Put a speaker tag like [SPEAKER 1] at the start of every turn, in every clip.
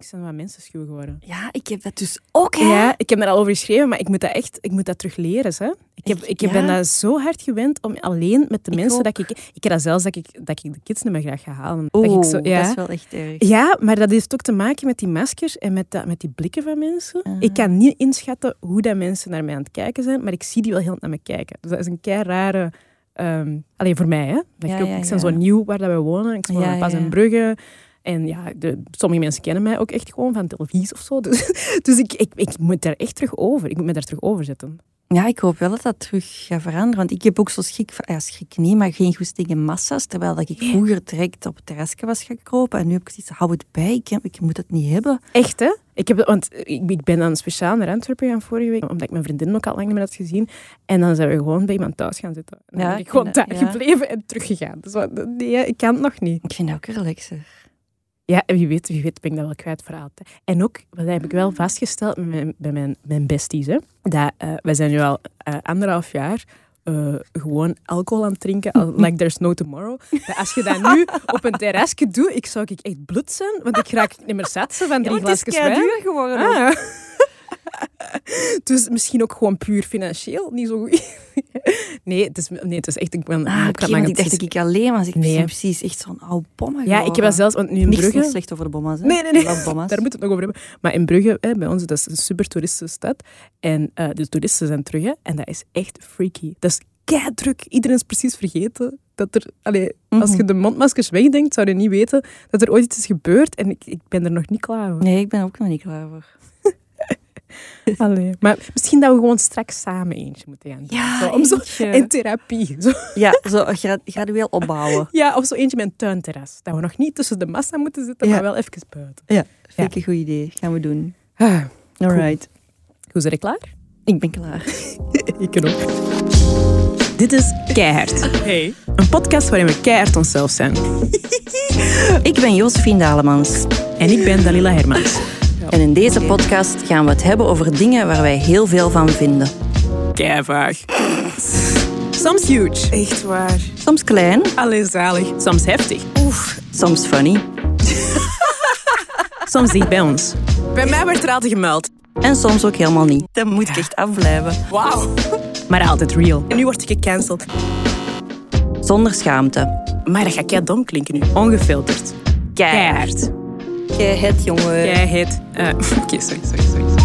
[SPEAKER 1] Ik ben wat mensen schuw geworden.
[SPEAKER 2] Ja, ik heb dat dus ook, hè?
[SPEAKER 1] Ja, ik heb daar al over geschreven, maar ik moet dat echt ik moet dat terug leren. Hè. Ik, heb, ik ben dat zo hard gewend om alleen met de
[SPEAKER 2] Ik
[SPEAKER 1] mensen
[SPEAKER 2] ook.
[SPEAKER 1] dat ik... Ik heb dat zelfs dat ik, dat ik de kids niet meer graag ga halen.
[SPEAKER 2] Oeh,
[SPEAKER 1] dat ik zo, ja.
[SPEAKER 2] dat is wel echt erg.
[SPEAKER 1] Ja, maar dat heeft ook te maken met die maskers en met, dat, met die blikken van mensen.
[SPEAKER 2] Aha.
[SPEAKER 1] Ik kan niet inschatten hoe dat mensen naar mij aan het kijken zijn, maar ik zie die wel heel naar me kijken. Dus dat is een kei rare... ehm alleen voor mij, hè. Dat
[SPEAKER 2] Ja,
[SPEAKER 1] ik, ook,
[SPEAKER 2] ja,
[SPEAKER 1] ik ben zo nieuw waar dat we wonen. Ik woon in Pas en Brugge. En ja, de, sommige mensen kennen mij ook echt gewoon van televisie of zo. Dus, dus ik, ik, ik moet daar echt terug over. Ik moet me daar terug over zetten.
[SPEAKER 2] Ja, ik hoop wel dat dat terug gaat veranderen. Want ik heb ook zo schrik, van- ja, schrik niet, maar geen goesting in massa's. Terwijl dat ik vroeger direct op het terrasje was gaan kropen. En nu heb ik zoiets, hou het bij, ik, ik moet het niet hebben.
[SPEAKER 1] Echt, hè? Ik, heb, want ik, ben dan speciaal naar Antwerpen gaan vorige week, omdat ik mijn vriendin ook al lang niet meer had gezien. En dan zijn we gewoon bij iemand thuis gaan zitten. En dan
[SPEAKER 2] Ja,
[SPEAKER 1] ben ik gewoon daar
[SPEAKER 2] ja.
[SPEAKER 1] gebleven en teruggegaan. Dus nee, ik kan het nog niet.
[SPEAKER 2] Ik vind dat ook relaxer.
[SPEAKER 1] Ja, en wie weet, wie weet ben ik dat wel kwijt voor altijd. En ook, wat heb ik wel vastgesteld met mijn, bij mijn, mijn besties, hè, dat eh, wij zijn nu al eh, anderhalf jaar eh, gewoon alcohol aan het drinken, like there's no tomorrow. Dat als je dat nu op een terrasje doet, ik zou ik echt bloed zijn, want ik raak niet meer zat zo van drie glasjes wijn.
[SPEAKER 2] duur geworden. ook.
[SPEAKER 1] Ah. dus misschien ook gewoon puur financieel niet zo goed. nee, het is, nee, het is echt... Ik ben,
[SPEAKER 2] Ah,
[SPEAKER 1] ik
[SPEAKER 2] oké,
[SPEAKER 1] had
[SPEAKER 2] want ik dat alleen was. Ik
[SPEAKER 1] Nee.
[SPEAKER 2] precies echt zo'n oude bomma
[SPEAKER 1] Ja, ik heb wel zelfs... Want nu in
[SPEAKER 2] Niks
[SPEAKER 1] Brugge...
[SPEAKER 2] niet slecht over de bomma's, hè?
[SPEAKER 1] Nee, nee, nee. Daar moeten we het nog over hebben. Maar in Brugge, hè, bij ons, dat is een super toeristische stad. En eh, de toeristen zijn terug. Hè, en dat is echt freaky. Dat is druk. Iedereen is precies vergeten dat er... Allee, Als
[SPEAKER 2] Mhm.
[SPEAKER 1] je de mondmaskers wegdenkt, zou je niet weten dat er ooit iets is gebeurd. En ik, ik ben er nog niet klaar voor.
[SPEAKER 2] Nee, ik ben ook nog niet klaar voor.
[SPEAKER 1] Allee. Maar misschien dat we gewoon straks samen eentje moeten gaan doen.
[SPEAKER 2] Ja,
[SPEAKER 1] zo, om zo, in therapie. Zo.
[SPEAKER 2] Ja, zo gra- gradueel opbouwen.
[SPEAKER 1] Ja, of zo eentje met een tuinterras. Dat we nog niet tussen de massa moeten zitten,
[SPEAKER 2] Ja.
[SPEAKER 1] maar wel even buiten.
[SPEAKER 2] Ja, vind ik een goed idee. Gaan we doen.
[SPEAKER 1] Ah,
[SPEAKER 2] Alright.
[SPEAKER 1] Hoe zijn klaar?
[SPEAKER 2] Ik ben klaar.
[SPEAKER 1] Ik ook. Dit is Keihard. Hey. Een podcast waarin we keihard onszelf zijn.
[SPEAKER 2] Ik ben Josephine Dalemans.
[SPEAKER 1] En ik ben Dalila Hermans.
[SPEAKER 2] En in deze podcast gaan we het hebben over dingen waar wij heel veel van vinden.
[SPEAKER 1] Keivaag. Soms huge.
[SPEAKER 3] Echt waar.
[SPEAKER 2] Soms klein,
[SPEAKER 1] Allee, zalig. Soms heftig.
[SPEAKER 2] soms funny
[SPEAKER 1] Soms dicht bij ons.
[SPEAKER 3] Bij mij werd er altijd gemeld.
[SPEAKER 2] en soms ook helemaal niet. Dan moet ik echt afblijven.
[SPEAKER 3] Wauw.
[SPEAKER 1] Maar altijd real.
[SPEAKER 3] En nu word ik gecanceld.
[SPEAKER 2] Zonder schaamte.
[SPEAKER 1] Maar dat gaat kei dom klinken nu. Ongefilterd. Keihard.
[SPEAKER 2] Jij het, jongen.
[SPEAKER 1] Jij heet... eh, Oké, sorry, sorry, sorry, sorry, sorry.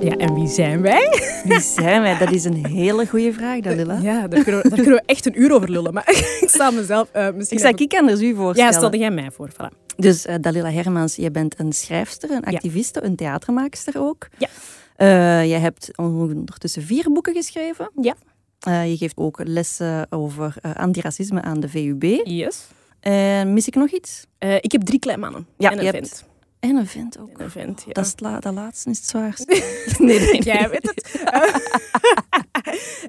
[SPEAKER 1] Ja, en wie zijn wij?
[SPEAKER 2] Wie zijn wij? Dat is een hele goede vraag, Dalila.
[SPEAKER 1] Ja, daar kunnen, we, daar kunnen we echt een uur over lullen. Maar ik sta mezelf eh, misschien...
[SPEAKER 2] Ik
[SPEAKER 1] even-
[SPEAKER 2] ik anders u voorstellen.
[SPEAKER 1] Ja, stelde jij mij voor. Voilà.
[SPEAKER 2] Dus eh, Dalila Hermans, je bent een schrijfster, een activiste, een theatermaakster ook.
[SPEAKER 1] Ja.
[SPEAKER 2] Eh, je hebt ondertussen vier boeken geschreven.
[SPEAKER 1] Ja.
[SPEAKER 2] Eh, je geeft ook lessen over eh, antiracisme aan de VUB.
[SPEAKER 1] Yes.
[SPEAKER 2] En mis ik nog iets?
[SPEAKER 1] Ik heb drie kleinmannen.
[SPEAKER 2] Ja,
[SPEAKER 1] en een vent.
[SPEAKER 2] En een vent ook.
[SPEAKER 1] En een vent, ja.
[SPEAKER 2] Dat, is la- dat laatste is het zwaarst. nee, nee, nee.
[SPEAKER 1] Jij weet het.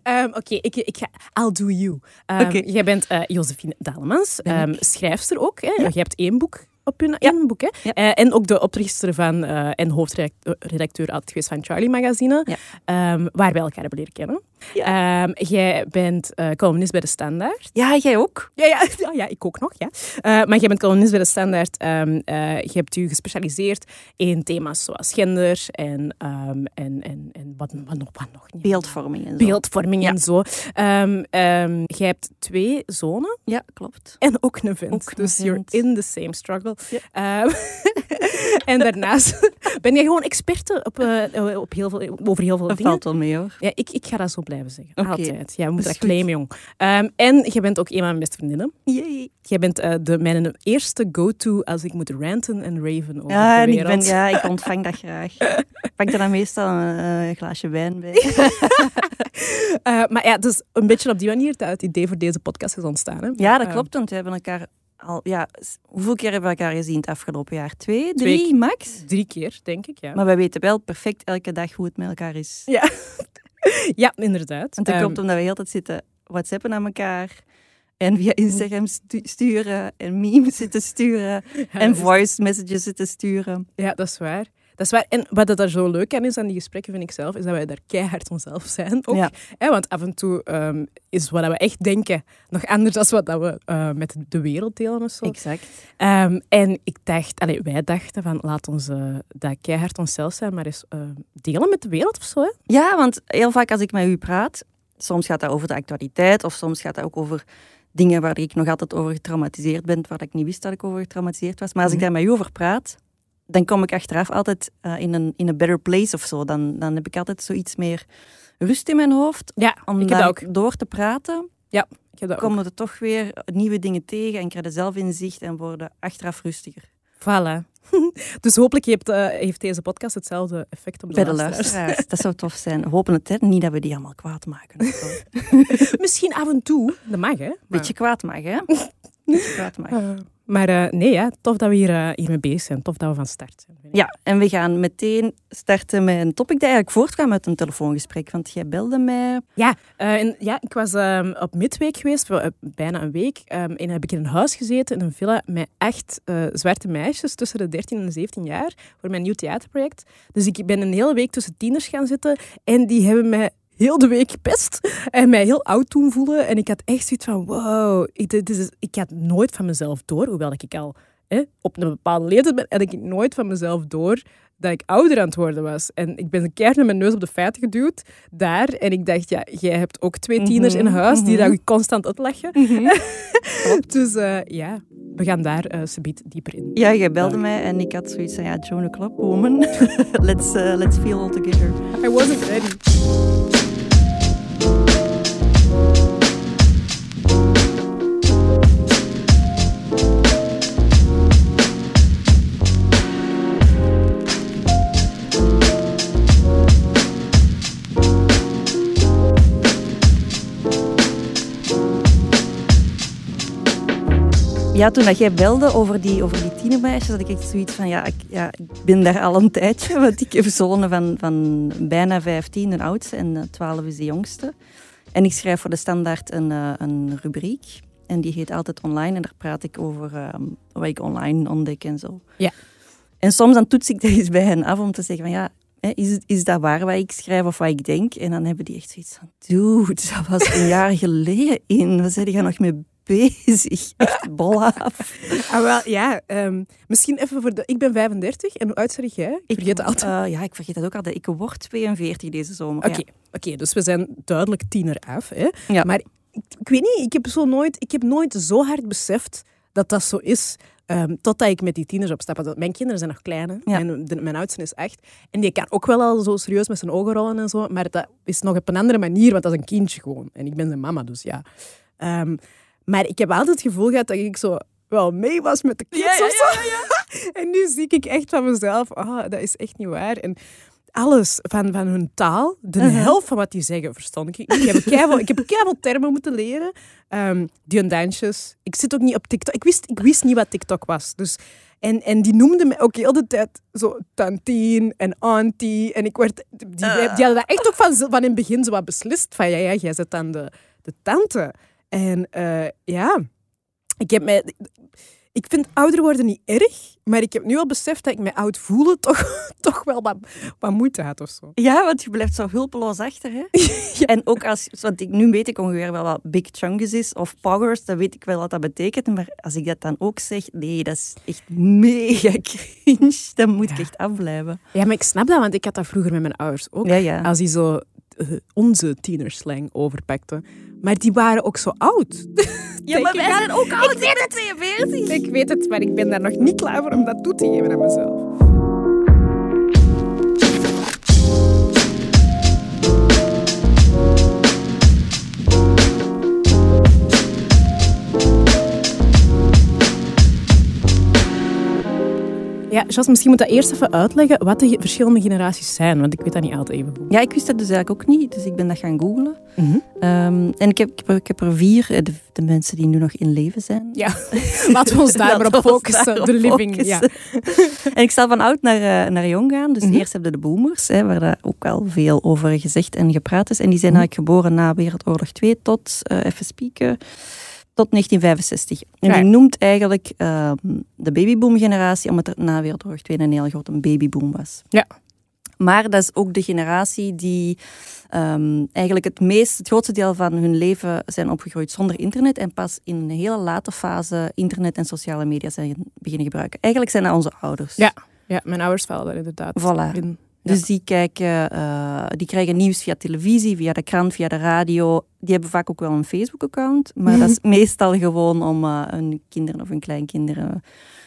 [SPEAKER 1] Ehm, Oké, ik, ik ga... I'll do you.
[SPEAKER 2] Oké.
[SPEAKER 1] Jij bent eh, Josephine Dalemans, ehm, schrijfster ook. Hè? Je hebt één boek op je één boek. Hè?
[SPEAKER 2] Ja.
[SPEAKER 1] Eh, en ook de oprichter van eh, en hoofdredacteur altijd geweest van Charlie Magazine,
[SPEAKER 2] Ja.
[SPEAKER 1] ehm, waar wij elkaar hebben leren kennen.
[SPEAKER 2] Ja.
[SPEAKER 1] Ehm, jij bent eh, columnist bij De Standaard.
[SPEAKER 2] Ja, jij ook?
[SPEAKER 1] Ja, ja, ja, ja, ik ook nog. Ja. Maar jij bent columnist bij De Standaard. Ehm, eh, je hebt je gespecialiseerd in thema's zoals gender en, en, en, en wat, wat, nog, wat nog niet.
[SPEAKER 2] Beeldvorming en zo.
[SPEAKER 1] Beeldvorming
[SPEAKER 2] Ja.
[SPEAKER 1] en zo. Jij hebt twee zonen
[SPEAKER 2] Ja, klopt.
[SPEAKER 1] en ook een vent.
[SPEAKER 2] Ook een
[SPEAKER 1] dus
[SPEAKER 2] vent.
[SPEAKER 1] you're in the same struggle. Ehm, en daarnaast ben jij gewoon experte op, eh, op heel veel, over heel veel
[SPEAKER 2] Dat
[SPEAKER 1] dingen.
[SPEAKER 2] valt wel mee hoor.
[SPEAKER 1] Ja, ik, ik ga dat zo blijven zeggen. Altijd. Ja, we moeten
[SPEAKER 2] Dat
[SPEAKER 1] claimen, jong. Ehm, en je bent ook een van mijn beste vriendinnen.
[SPEAKER 2] Jee.
[SPEAKER 1] Jij bent eh, de, mijn eerste go-to als ik moet ranten en raven over
[SPEAKER 2] Ja,
[SPEAKER 1] de
[SPEAKER 2] ik, ben, ja, ik ontvang dat graag. Ik pak er dan meestal een glaasje wijn bij.
[SPEAKER 1] Maar ja, dus een beetje op die manier dat het idee voor deze podcast is ontstaan. Hè?
[SPEAKER 2] Ja, dat
[SPEAKER 1] Eh,
[SPEAKER 2] klopt, want we hebben elkaar al... Ja, hoeveel keer hebben we elkaar gezien het afgelopen jaar? Twee, drie, max?
[SPEAKER 1] drie keer, denk ik, ja.
[SPEAKER 2] Maar wij weten wel perfect elke dag hoe het met elkaar is.
[SPEAKER 1] Ja, ja inderdaad.
[SPEAKER 2] Want dat
[SPEAKER 1] Ehm,
[SPEAKER 2] komt omdat we heel tijd zitten whatsappen aan elkaar. En via Instagram stu- sturen. En memes zitten sturen.
[SPEAKER 1] ja,
[SPEAKER 2] En voice messages zitten sturen.
[SPEAKER 1] Ja, dat is waar. Dat is waar. En wat dat er zo leuk aan is aan die gesprekken, vind ik zelf, is dat wij daar keihard onszelf zijn. Ook.
[SPEAKER 2] Ja.
[SPEAKER 1] Hè, want af en toe ehm, is wat we echt denken nog anders dan wat dat we eh, met de wereld delen of zo.
[SPEAKER 2] Exact.
[SPEAKER 1] Ehm, en ik dacht, allee, wij dachten van laat ons eh, dat keihard onszelf zijn, maar eens eh, delen met de wereld of zo. Hè?
[SPEAKER 2] Ja, want heel vaak als ik met u praat, soms gaat dat over de actualiteit of soms gaat dat ook over dingen waar ik nog altijd over getraumatiseerd ben, waar ik niet wist dat ik over getraumatiseerd was. Maar als ik
[SPEAKER 1] Mhm.
[SPEAKER 2] daar met u over praat, dan kom ik achteraf altijd eh, in, een, in een better place of zo. Dan, dan heb ik altijd zoiets meer rust in mijn hoofd.
[SPEAKER 1] Ja,
[SPEAKER 2] Om
[SPEAKER 1] ik heb
[SPEAKER 2] daar
[SPEAKER 1] ook.
[SPEAKER 2] door te praten,
[SPEAKER 1] Ik heb dat ook.
[SPEAKER 2] komen er toch weer nieuwe dingen tegen en krijg je zelfinzicht en worden achteraf rustiger.
[SPEAKER 1] Voilà. dus hopelijk heeft, eh, heeft deze podcast hetzelfde effect op de,
[SPEAKER 2] Bij de
[SPEAKER 1] luisteraars.
[SPEAKER 2] luisteraars. Dat zou tof zijn. Hopen het, hè? Niet dat we die allemaal kwaad maken.
[SPEAKER 1] Misschien af en toe, dat mag hè. Maar,
[SPEAKER 2] Beetje kwaad mag, hè? Beetje kwaad mag.
[SPEAKER 1] Eh, maar eh, nee, ja, tof dat we hier, eh, hiermee bezig zijn. Tof dat we van start zijn.
[SPEAKER 2] Ja, en we gaan meteen starten met een topic dat eigenlijk voortkwam uit een telefoongesprek. Want jij belde mij.
[SPEAKER 1] Ja, en, ja ik was ehm, op midweek geweest, bijna een week. ehm, en heb ik in een huis gezeten, in een villa, met echt zwarte meisjes tussen de 13 en de 17 jaar, voor mijn nieuw theaterproject. Dus ik ben een hele week tussen tieners gaan zitten en die hebben mij heel de week gepest en mij heel oud doen voelen. En ik had echt zoiets van, wow, ik, dit is, ik had nooit van mezelf door, hoewel ik al hè, op een bepaalde leeftijd ben, had ik nooit van mezelf door dat ik ouder aan het worden was. En ik ben keihard met mijn neus op de feiten geduwd daar. En ik dacht, ja, jij hebt ook twee tieners in huis die
[SPEAKER 2] mhm.
[SPEAKER 1] dat je constant uitlachen. dus eh, ja, we gaan daar eh subiet dieper in.
[SPEAKER 2] Ja, jij belde mij en ik had zoiets van, ja, Joan Club, woman. let's, eh, let's feel all together.
[SPEAKER 1] I wasn't ready.
[SPEAKER 2] Ja, toen dat jij belde over die, over die tienermeisjes, had ik echt zoiets van, ja ik, ja, ik ben daar al een tijdje. Want ik heb zonen van, van bijna 15, de oudste, en eh, 12 is de jongste. En ik schrijf voor de Standaard een, eh, een rubriek. En die heet Altijd Online. En daar praat ik over ehm, wat ik online ontdek en zo.
[SPEAKER 1] Ja.
[SPEAKER 2] En soms dan toets ik dat eens bij hen af om te zeggen van, ja, is, is dat waar wat ik schrijf of wat ik denk? En dan hebben die echt zoiets van, dude, dat was een jaar geleden in. Waar zijn die nog mee bezig? Echt bol af.
[SPEAKER 1] Ah, wel, ja, ehm, misschien even voor de... Ik ben 35 en hoe oud zeg jij? Ik vergeet altijd.
[SPEAKER 2] Eh, ja, ik vergeet dat ook altijd. Ik word 42 deze zomer.
[SPEAKER 1] Oké, oké, dus we zijn duidelijk tiener af. Hè?
[SPEAKER 2] Ja.
[SPEAKER 1] Maar ik, ik weet niet, ik heb, zo nooit, ik heb nooit zo hard beseft dat dat zo is. ehm, totdat ik met die tieners op stap. Want Mijn kinderen zijn nog klein. hè.
[SPEAKER 2] Ja.
[SPEAKER 1] Mijn, de- mijn oudste is echt. En die kan ook wel al zo serieus met zijn ogen rollen en zo. Maar dat is nog op een andere manier, want dat is een kindje gewoon. En ik ben zijn mama, dus ja. Ehm, maar ik heb altijd het gevoel gehad dat ik zo wel mee was met de kids
[SPEAKER 2] Ja, ja,
[SPEAKER 1] of zo. en nu zie ik echt van mezelf, ah, dat is echt niet waar. En alles van, van hun taal, de
[SPEAKER 2] Uh-huh.
[SPEAKER 1] helft van wat die zeggen, verstond ik. Ik heb keiveel, ik heb termen moeten leren. Ehm die dansjes. Ik zit ook niet op TikTok. Ik wist, ik wist niet wat TikTok was. Dus, en, en die noemden me ook heel de tijd zo tantien en auntie. En ik werd, die, die hadden dat echt ook van, van in het begin zo wat beslist. Van ja, ja, jij zit dan de, de tante. En eh, ja, ik heb mij... Ik vind ouder worden niet erg, maar ik heb nu al beseft dat ik mij oud voelen toch, toch wel wat, wat moeite had of zo.
[SPEAKER 2] Ja, want je blijft zo hulpeloos achter. Hè? En ook als, want ik, nu weet ik ongeveer wel wat big chungus is of powers, dan weet ik wel wat dat betekent. Maar als ik dat dan ook zeg, nee, dat is echt mega cringe. Dan moet ik echt afblijven.
[SPEAKER 1] Ja, maar ik snap dat, want ik had dat vroeger met mijn ouders ook.
[SPEAKER 2] Ja, ja.
[SPEAKER 1] Als die zo onze tienerslang overpakten. Maar die waren ook zo oud.
[SPEAKER 2] Ja, maar wij zijn ook oud. Ik 42.
[SPEAKER 1] ik weet het, maar ik ben daar nog niet klaar voor om dat toe te geven aan mezelf. Ja, Jas, misschien moet dat eerst even uitleggen wat de verschillende generaties zijn, want ik weet dat niet altijd even goed.
[SPEAKER 2] Ja, ik wist dat dus eigenlijk ook niet, dus ik ben dat gaan googlen.
[SPEAKER 1] Mhm.
[SPEAKER 2] Ehm, en ik heb, ik, heb er, ik heb er vier, eh, de, de mensen die nu nog in leven zijn.
[SPEAKER 1] Ja, laten we ons daar maar op focussen. De living, ja.
[SPEAKER 2] en ik zal van oud naar, eh, naar jong gaan. Dus
[SPEAKER 1] Mhm.
[SPEAKER 2] eerst hebben de boomers, hè, waar daar ook al veel over gezegd en gepraat is. En die zijn
[SPEAKER 1] Mhm.
[SPEAKER 2] eigenlijk geboren na Wereldoorlog 2 tot, eh, even spieken, tot 1965. En
[SPEAKER 1] Ja.
[SPEAKER 2] die noemt eigenlijk ehm, de babyboom-generatie, omdat er na Wereldoorlog 2 een heel grote babyboom was.
[SPEAKER 1] Ja.
[SPEAKER 2] Maar dat is ook de generatie die ehm, eigenlijk het, meest, het grootste deel van hun leven zijn opgegroeid zonder internet en pas in een hele late fase internet en sociale media zijn beginnen gebruiken. Eigenlijk zijn dat onze ouders.
[SPEAKER 1] Ja. Ja, mijn ouders vallen daar inderdaad
[SPEAKER 2] Voilà.
[SPEAKER 1] in.
[SPEAKER 2] Dus die, kijken, eh, die krijgen nieuws via televisie, via de krant, via de radio. Die hebben vaak ook wel een Facebook-account, maar dat is meestal gewoon om eh, hun kinderen of hun kleinkinderen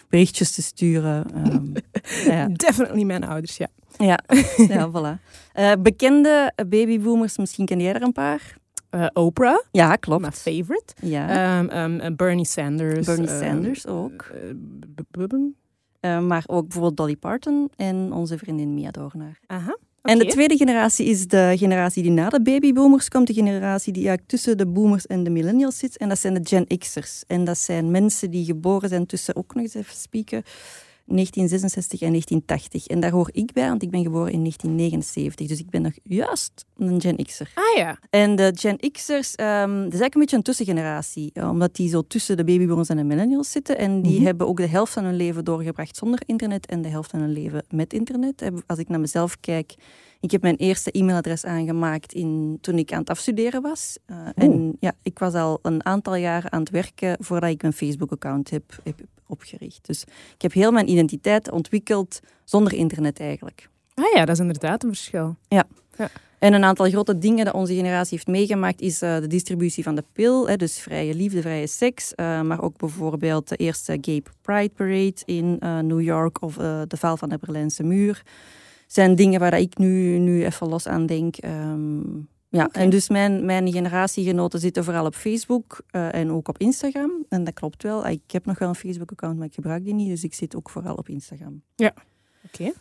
[SPEAKER 2] berichtjes te sturen. Ehm, ja.
[SPEAKER 1] Definitely mijn ouders, ja.
[SPEAKER 2] Ja, ja, voilà. Eh, bekende babyboomers, misschien ken jij er een paar?
[SPEAKER 1] Oprah,
[SPEAKER 2] Ja,
[SPEAKER 1] mijn
[SPEAKER 2] klopt.
[SPEAKER 1] favorite.
[SPEAKER 2] Ja.
[SPEAKER 1] Ehm, ehm, eh, Bernie Sanders.
[SPEAKER 2] Bernie Sanders ook.
[SPEAKER 1] b- b- b-
[SPEAKER 2] Eh, maar ook bijvoorbeeld Dolly Parton en onze vriendin Mia Doornaar.
[SPEAKER 1] Aha.
[SPEAKER 2] En de tweede generatie is de generatie die na de babyboomers komt. De generatie die eigenlijk tussen de boomers en de millennials zit. En dat zijn de Gen X'ers. En dat zijn mensen die geboren zijn tussen, ook nog eens even spieken, 1966 en 1980. En daar hoor ik bij, want ik ben geboren in 1979. Dus ik ben nog juist een Gen X'er.
[SPEAKER 1] Ah ja.
[SPEAKER 2] En de Gen X'ers, ehm dat is eigenlijk een beetje een tussengeneratie. eh, Omdat die zo tussen de babyboomers en de millennials zitten. En die
[SPEAKER 1] Mhm.
[SPEAKER 2] hebben ook de helft van hun leven doorgebracht zonder internet en de helft van hun leven met internet. Als ik naar mezelf kijk, ik heb mijn eerste e-mailadres aangemaakt in, toen ik aan het afstuderen was. Eh, en ja, ik was al een aantal jaren aan het werken voordat ik een Facebook-account heb, heb opgericht. Dus ik heb heel mijn identiteit ontwikkeld zonder internet eigenlijk.
[SPEAKER 1] Ah ja, dat is inderdaad een verschil.
[SPEAKER 2] En een aantal grote dingen dat onze generatie heeft meegemaakt is eh, de distributie van de pil, hè, dus vrije liefde, vrije seks, eh, maar ook bijvoorbeeld de eerste Gay Pride Parade in New York of de val van de Berlijnse muur. Zijn dingen waar ik nu, nu even los aan denk. Ehm, ja, en dus mijn, mijn generatiegenoten zitten vooral op Facebook eh, en ook op Instagram. En dat klopt wel. Ik heb nog wel een Facebook-account, maar ik gebruik die niet, dus ik zit ook vooral op Instagram.
[SPEAKER 1] Oké.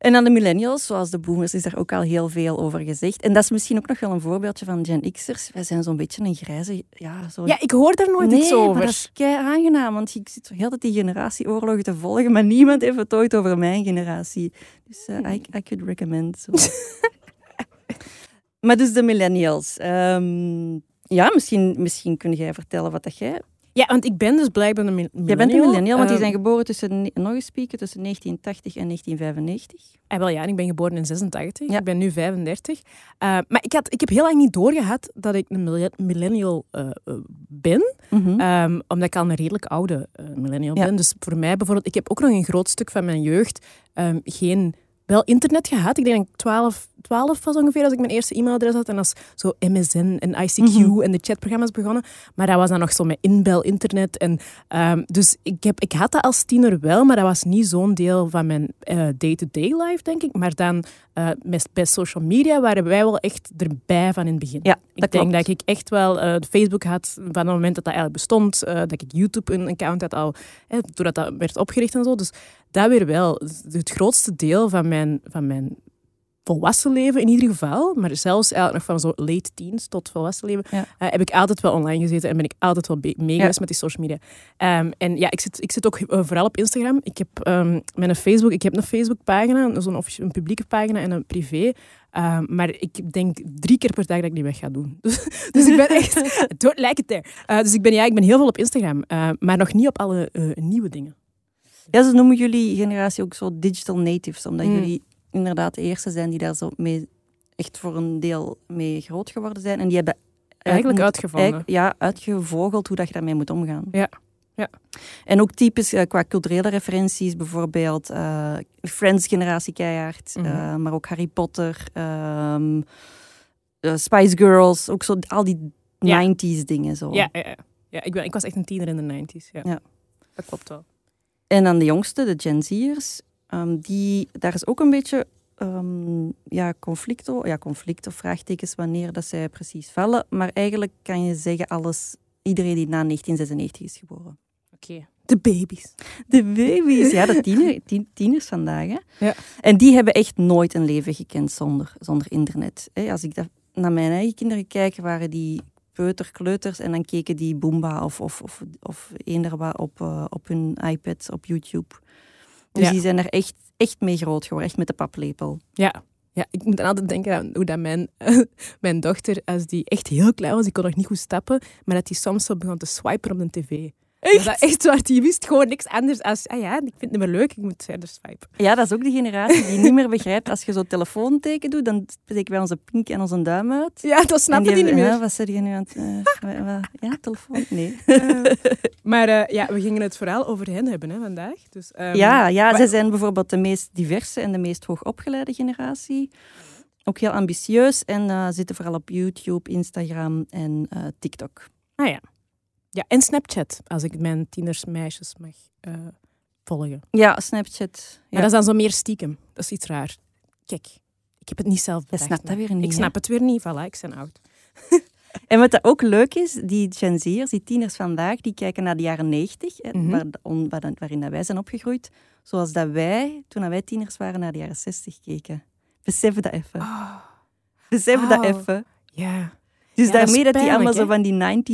[SPEAKER 2] En dan de millennials, zoals de boomers, is daar ook al heel veel over gezegd. En dat is misschien ook nog wel een voorbeeldje van Gen X'ers. Wij zijn zo'n beetje een grijze... Ja, zo...
[SPEAKER 1] Ja, ik hoor daar nooit
[SPEAKER 2] nee,
[SPEAKER 1] iets over.
[SPEAKER 2] maar dat is kei aangenaam, want ik zit zo heel tijd die generatieoorlogen te volgen, maar niemand heeft het ooit over mijn generatie. Dus eh, I, I could recommend. Maar dus de millennials. Ehm, ja, misschien, misschien kun jij vertellen wat dat jij...
[SPEAKER 1] Ja, want ik ben dus blijkbaar een mil- millennial.
[SPEAKER 2] Jij bent een millennial, want die
[SPEAKER 1] Ehm,
[SPEAKER 2] zijn geboren tussen, nog eens spieken, tussen 1980 en 1995.
[SPEAKER 1] Ah, wel ja, en ik ben geboren in 86.
[SPEAKER 2] Ja.
[SPEAKER 1] Ik ben nu 35. Eh, maar ik, had, ik heb heel lang niet doorgehad dat ik een mille- millennial eh, eh, ben.
[SPEAKER 2] Mhm.
[SPEAKER 1] Ehm, omdat ik al een redelijk oude millennial
[SPEAKER 2] Ja.
[SPEAKER 1] ben. Dus voor mij bijvoorbeeld, ik heb ook nog een groot stuk van mijn jeugd ehm, geen, wel internet gehad. Ik denk dat ik 12, 12 was ongeveer als ik mijn eerste e-mailadres had. En als zo MSN en ICQ
[SPEAKER 2] Mhm.
[SPEAKER 1] en de chatprogramma's begonnen. Maar dat was dan nog zo met inbel-internet. En, ehm, dus ik, heb, ik had dat als tiener wel, maar dat was niet zo'n deel van mijn eh, day-to-day life, denk ik. Maar dan eh, met, bij social media waren wij wel echt erbij van in het begin.
[SPEAKER 2] Ja, dat
[SPEAKER 1] Ik denk
[SPEAKER 2] klopt.
[SPEAKER 1] dat ik echt wel eh, Facebook had van het moment dat dat eigenlijk bestond. dat ik YouTube een account had al, eh, doordat dat werd opgericht en zo. Dus dat weer wel. Het grootste deel van mijn, van mijn volwassen leven in ieder geval, maar zelfs eigenlijk nog van zo late teens tot volwassen leven,
[SPEAKER 2] Ja.
[SPEAKER 1] eh, heb ik altijd wel online gezeten en ben ik altijd wel be- mee geweest met die social media. Ehm, en ja, ik zit, ik zit ook eh, vooral op Instagram. Ik heb ehm, mijn Facebook, ik heb een Facebookpagina, zo'n een publieke pagina en een privé. Ehm, maar ik denk drie keer per dag dat ik die weg ga doen. Dus, dus ik ben echt... Don't like it there. Eh, dus ik ben, ja, ik ben heel veel op Instagram, maar nog niet op alle nieuwe dingen.
[SPEAKER 2] Ja, ze noemen jullie generatie ook zo digital natives, omdat
[SPEAKER 1] Mm.
[SPEAKER 2] jullie inderdaad de eerste zijn die daar zo mee echt voor een deel mee groot geworden zijn. En die hebben
[SPEAKER 1] Eigenlijk
[SPEAKER 2] moet-
[SPEAKER 1] uitgevonden.
[SPEAKER 2] eigenlijk- ja, uitgevogeld hoe dat je daarmee moet omgaan.
[SPEAKER 1] Ja, ja.
[SPEAKER 2] En ook typisch eh, qua culturele referenties, bijvoorbeeld eh, Friends generatie keihard,
[SPEAKER 1] Mhm.
[SPEAKER 2] eh, maar ook Harry Potter, ehm, eh, Spice Girls, ook zo al die
[SPEAKER 1] Ja.
[SPEAKER 2] 90s dingen zo.
[SPEAKER 1] Ja, ja, ja. ja ik, ben, ik was echt een tiener in de 90s. Ja.
[SPEAKER 2] Ja.
[SPEAKER 1] Dat klopt wel.
[SPEAKER 2] En dan de jongste, de Gen Z'ers, ehm, die, daar is ook een beetje ehm, ja, conflict, ja, conflict of vraagtekens wanneer dat zij precies vallen. Maar eigenlijk kan je zeggen alles, iedereen die na 1996 is geboren.
[SPEAKER 1] Oké. De baby's.
[SPEAKER 2] De baby's, ja, de tiener, tien- tieners vandaag. Hè?
[SPEAKER 1] Ja.
[SPEAKER 2] En die hebben echt nooit een leven gekend zonder, zonder internet. Hè? Als ik dat, naar mijn eigen kinderen kijk, waren die peuter, kleuters en dan keken die Boomba of, of, of, of eender op, eh, op hun iPad, op YouTube. Dus
[SPEAKER 1] Ja.
[SPEAKER 2] die zijn er echt, echt mee groot geworden, echt met de paplepel.
[SPEAKER 1] Ja. Ja, ik moet dan altijd denken aan hoe dat mijn, mijn dochter, als die echt heel klein was, die kon nog niet goed stappen, maar dat die soms zo begon te swipen op de tv. Echt? Dat echt waar, die wist gewoon niks anders als, ah ja, ik vind het niet meer leuk, ik moet verder swipen.
[SPEAKER 2] Ja, dat is ook de generatie die niet meer begrijpt. Als je zo telefoonteken doet, dan steken wij onze pink en onze duim uit.
[SPEAKER 1] Ja, dat snappen die, niet meer.
[SPEAKER 2] Ja, wat zeg je nu aan het... Uh, ja, telefoon? Nee.
[SPEAKER 1] Uh, maar uh, ja, we gingen het vooral over hen hebben hè, vandaag. Dus, um,
[SPEAKER 2] ja, ja zij zijn bijvoorbeeld de meest diverse en de meest hoogopgeleide generatie. Ook heel ambitieus en zitten vooral op YouTube, Instagram en TikTok.
[SPEAKER 1] Ah ja. Ja, en Snapchat, als ik mijn tienersmeisjes mag uh, volgen.
[SPEAKER 2] Ja, Snapchat. Ja.
[SPEAKER 1] Maar dat is dan zo meer stiekem. Dat is iets raar. Kijk, ik heb het niet zelf bedacht.
[SPEAKER 2] Je snapt dat weer niet.
[SPEAKER 1] Ik snap het weer niet. Voilà, ik ben oud.
[SPEAKER 2] en wat dat ook leuk is, die Gen Z'ers, die tieners vandaag, die kijken naar de jaren 90, mm -hmm. waar, waarin dat wij zijn opgegroeid. Zoals dat wij, toen wij tieners waren, naar de jaren 60 keken. Besef dat even.
[SPEAKER 1] Oh.
[SPEAKER 2] Besef
[SPEAKER 1] oh.
[SPEAKER 2] dat even.
[SPEAKER 1] Ja.
[SPEAKER 2] Dus
[SPEAKER 1] Ja,
[SPEAKER 2] daarmee
[SPEAKER 1] dat
[SPEAKER 2] die allemaal zo van die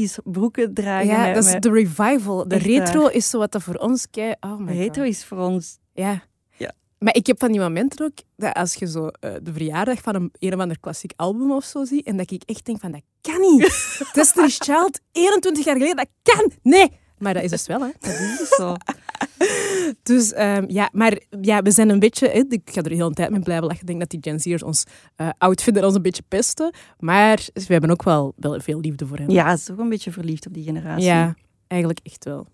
[SPEAKER 2] 90s broeken dragen.
[SPEAKER 1] Ja,
[SPEAKER 2] met-
[SPEAKER 1] dat is de revival. De retro is zo wat dat voor ons... Kei... Oh my
[SPEAKER 2] retro
[SPEAKER 1] God.
[SPEAKER 2] is voor ons...
[SPEAKER 1] Ja.
[SPEAKER 2] Ja.
[SPEAKER 1] Maar ik heb van die momenten ook, dat als je zo eh, de verjaardag van een, een of ander klassiek album of zo ziet, en dat ik echt denk van, dat kan niet. Destiny's Child, 21 jaar geleden, dat kan. Nee. Maar dat is dus wel, hè.
[SPEAKER 2] Dat is dus zo.
[SPEAKER 1] Dus ehm, ja, maar ja, we zijn een beetje... hè, ik ga er de hele tijd mee blijven lachen. Ik denk dat die Gen Z'ers ons eh, oud vinden en ons een beetje pesten. Maar we hebben ook wel, wel veel liefde voor hen.
[SPEAKER 2] Ja, zo een beetje verliefd op die generatie.
[SPEAKER 1] Ja, eigenlijk echt wel.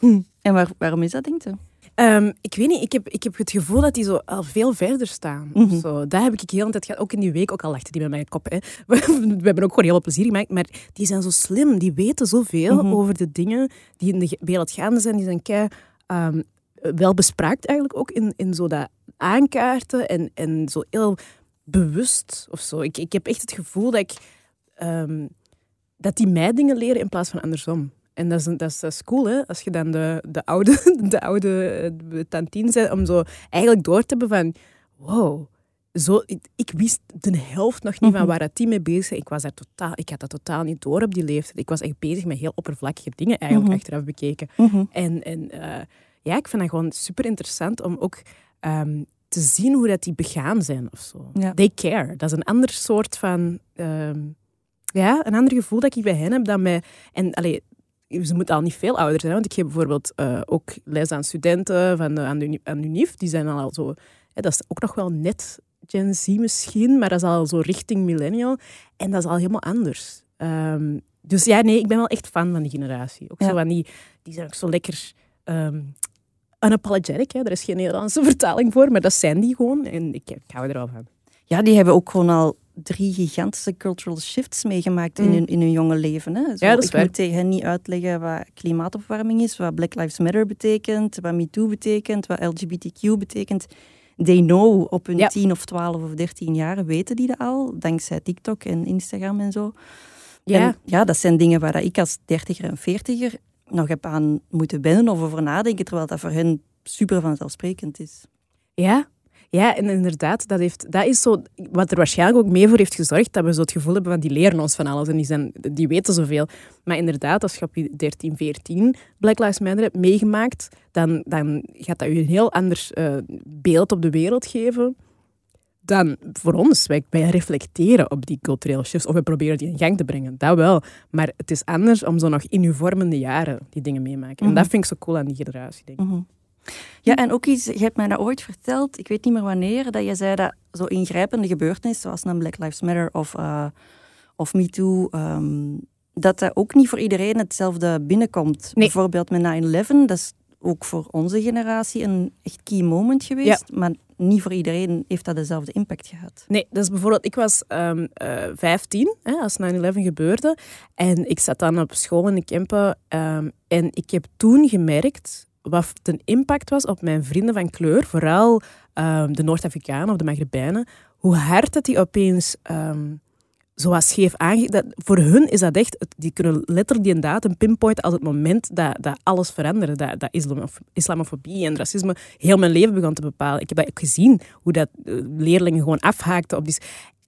[SPEAKER 2] En waar, waarom is dat, denk je?
[SPEAKER 1] Ehm, ik weet niet, ik heb, ik heb het gevoel dat die zo al veel verder staan.
[SPEAKER 2] Mhm.
[SPEAKER 1] zo. Dat heb ik heel de tijd gehad. Ook in die week, ook al lachten die met mijn kop. Hè. We, hebben ook gewoon heel veel plezier gemaakt. Maar die zijn zo slim. Die weten zoveel
[SPEAKER 2] Mhm.
[SPEAKER 1] over de dingen die in de wereld gaande zijn. Die zijn kei ehm, wel bespraakt eigenlijk ook in, in zo dat aankaarten. En, en zo heel bewust of zo. Ik, ik heb echt het gevoel dat ik... ehm, dat die mij dingen leren in plaats van andersom. En dat is, dat is, dat is cool, hè? Als je dan de, de oude, de oude eh, tantien bent, om zo eigenlijk door te hebben van... Wow, zo, ik, ik wist de helft nog niet van
[SPEAKER 2] Mhm.
[SPEAKER 1] waar dat die mee bezig is. Ik, was daar totaal, ik had dat totaal niet door op die leeftijd. Ik was echt bezig met heel oppervlakkige dingen, eigenlijk
[SPEAKER 2] Mhm.
[SPEAKER 1] achteraf bekeken.
[SPEAKER 2] Mhm.
[SPEAKER 1] En, en eh, ja, ik vind dat gewoon super interessant om ook ehm, te zien hoe dat die begaan zijn of zo.
[SPEAKER 2] Ja.
[SPEAKER 1] They care. Dat is een ander soort van... ehm, ja, een ander gevoel dat ik bij hen heb dan bij... En allee, ze moeten al niet veel ouder zijn, want ik geef bijvoorbeeld eh, ook les aan studenten van de, aan, de, aan de UNIF. Die zijn al zo... hè, dat is ook nog wel net Gen Z misschien, maar dat is al zo richting millennial. En dat is al helemaal anders. Ehm, dus ja, nee, ik ben wel echt fan van die generatie. Ook
[SPEAKER 2] Ja.
[SPEAKER 1] zo van die... Die zijn ook zo lekker... ehm, unapologetic, hè. er is geen Nederlandse vertaling voor, maar dat zijn die gewoon. En ik, ik hou er wel van.
[SPEAKER 2] Ja, die hebben ook gewoon al drie gigantische cultural shifts meegemaakt in,
[SPEAKER 1] Mm.
[SPEAKER 2] hun, in hun jonge leven. Hè. Zo,
[SPEAKER 1] Ja, dat is
[SPEAKER 2] ik
[SPEAKER 1] waar.
[SPEAKER 2] moet tegen hen niet uitleggen wat klimaatopwarming is, wat Black Lives Matter betekent, wat MeToo betekent, wat LGBTQ betekent. They know op hun
[SPEAKER 1] Ja.
[SPEAKER 2] 10 of 12 of 13 jaar, weten die dat al, dankzij TikTok en Instagram en zo.
[SPEAKER 1] Ja,
[SPEAKER 2] En ja, dat zijn dingen waar ik als dertiger en veertiger nog heb aan moeten wennen of over nadenken, terwijl dat voor hen super vanzelfsprekend is.
[SPEAKER 1] Ja, ja en inderdaad, dat, heeft, dat is zo wat er waarschijnlijk ook mee voor heeft gezorgd dat we zo het gevoel hebben van die leren ons van alles en die, zijn, die weten zoveel. Maar inderdaad, als je op je 13, 14 Black Lives Matter hebt meegemaakt, dan, dan gaat dat je een heel ander eh, beeld op de wereld geven dan voor ons. Wij, wij reflecteren op die culturele shifts of we proberen die in gang te brengen, dat wel. Maar het is anders om zo nog in je vormende jaren die dingen meemaken. En
[SPEAKER 2] Mhm.
[SPEAKER 1] dat vind ik zo cool aan die generatie, denk ik.
[SPEAKER 2] Mhm. Ja, en ook iets, je hebt mij dat ooit verteld, ik weet niet meer wanneer, dat je zei dat zo ingrijpende gebeurtenissen, zoals een Black Lives Matter of, eh of MeToo, ehm, dat dat ook niet voor iedereen hetzelfde binnenkomt.
[SPEAKER 1] Nee.
[SPEAKER 2] Bijvoorbeeld met 9-11, dat is ook voor onze generatie een echt key moment geweest, maar niet voor iedereen heeft dat dezelfde impact gehad.
[SPEAKER 1] Nee, dus bijvoorbeeld, ik was ehm eh 15 hè, als 9-11 gebeurde. En ik zat dan op school in de Kempen. ehm, en ik heb toen gemerkt wat de impact was op mijn vrienden van kleur. Vooral ehm, de Noord-Afrikanen of de Maghrebijnen. Hoe hard dat die opeens ehm zo wat scheef aange... Dat, voor hun is dat echt... Die kunnen letterlijk die datum pinpointen als het moment dat, dat alles veranderde. Dat, dat islamof- islamofobie en racisme heel mijn leven begon te bepalen. Ik heb ook gezien, hoe dat eh, leerlingen gewoon afhaakten op die...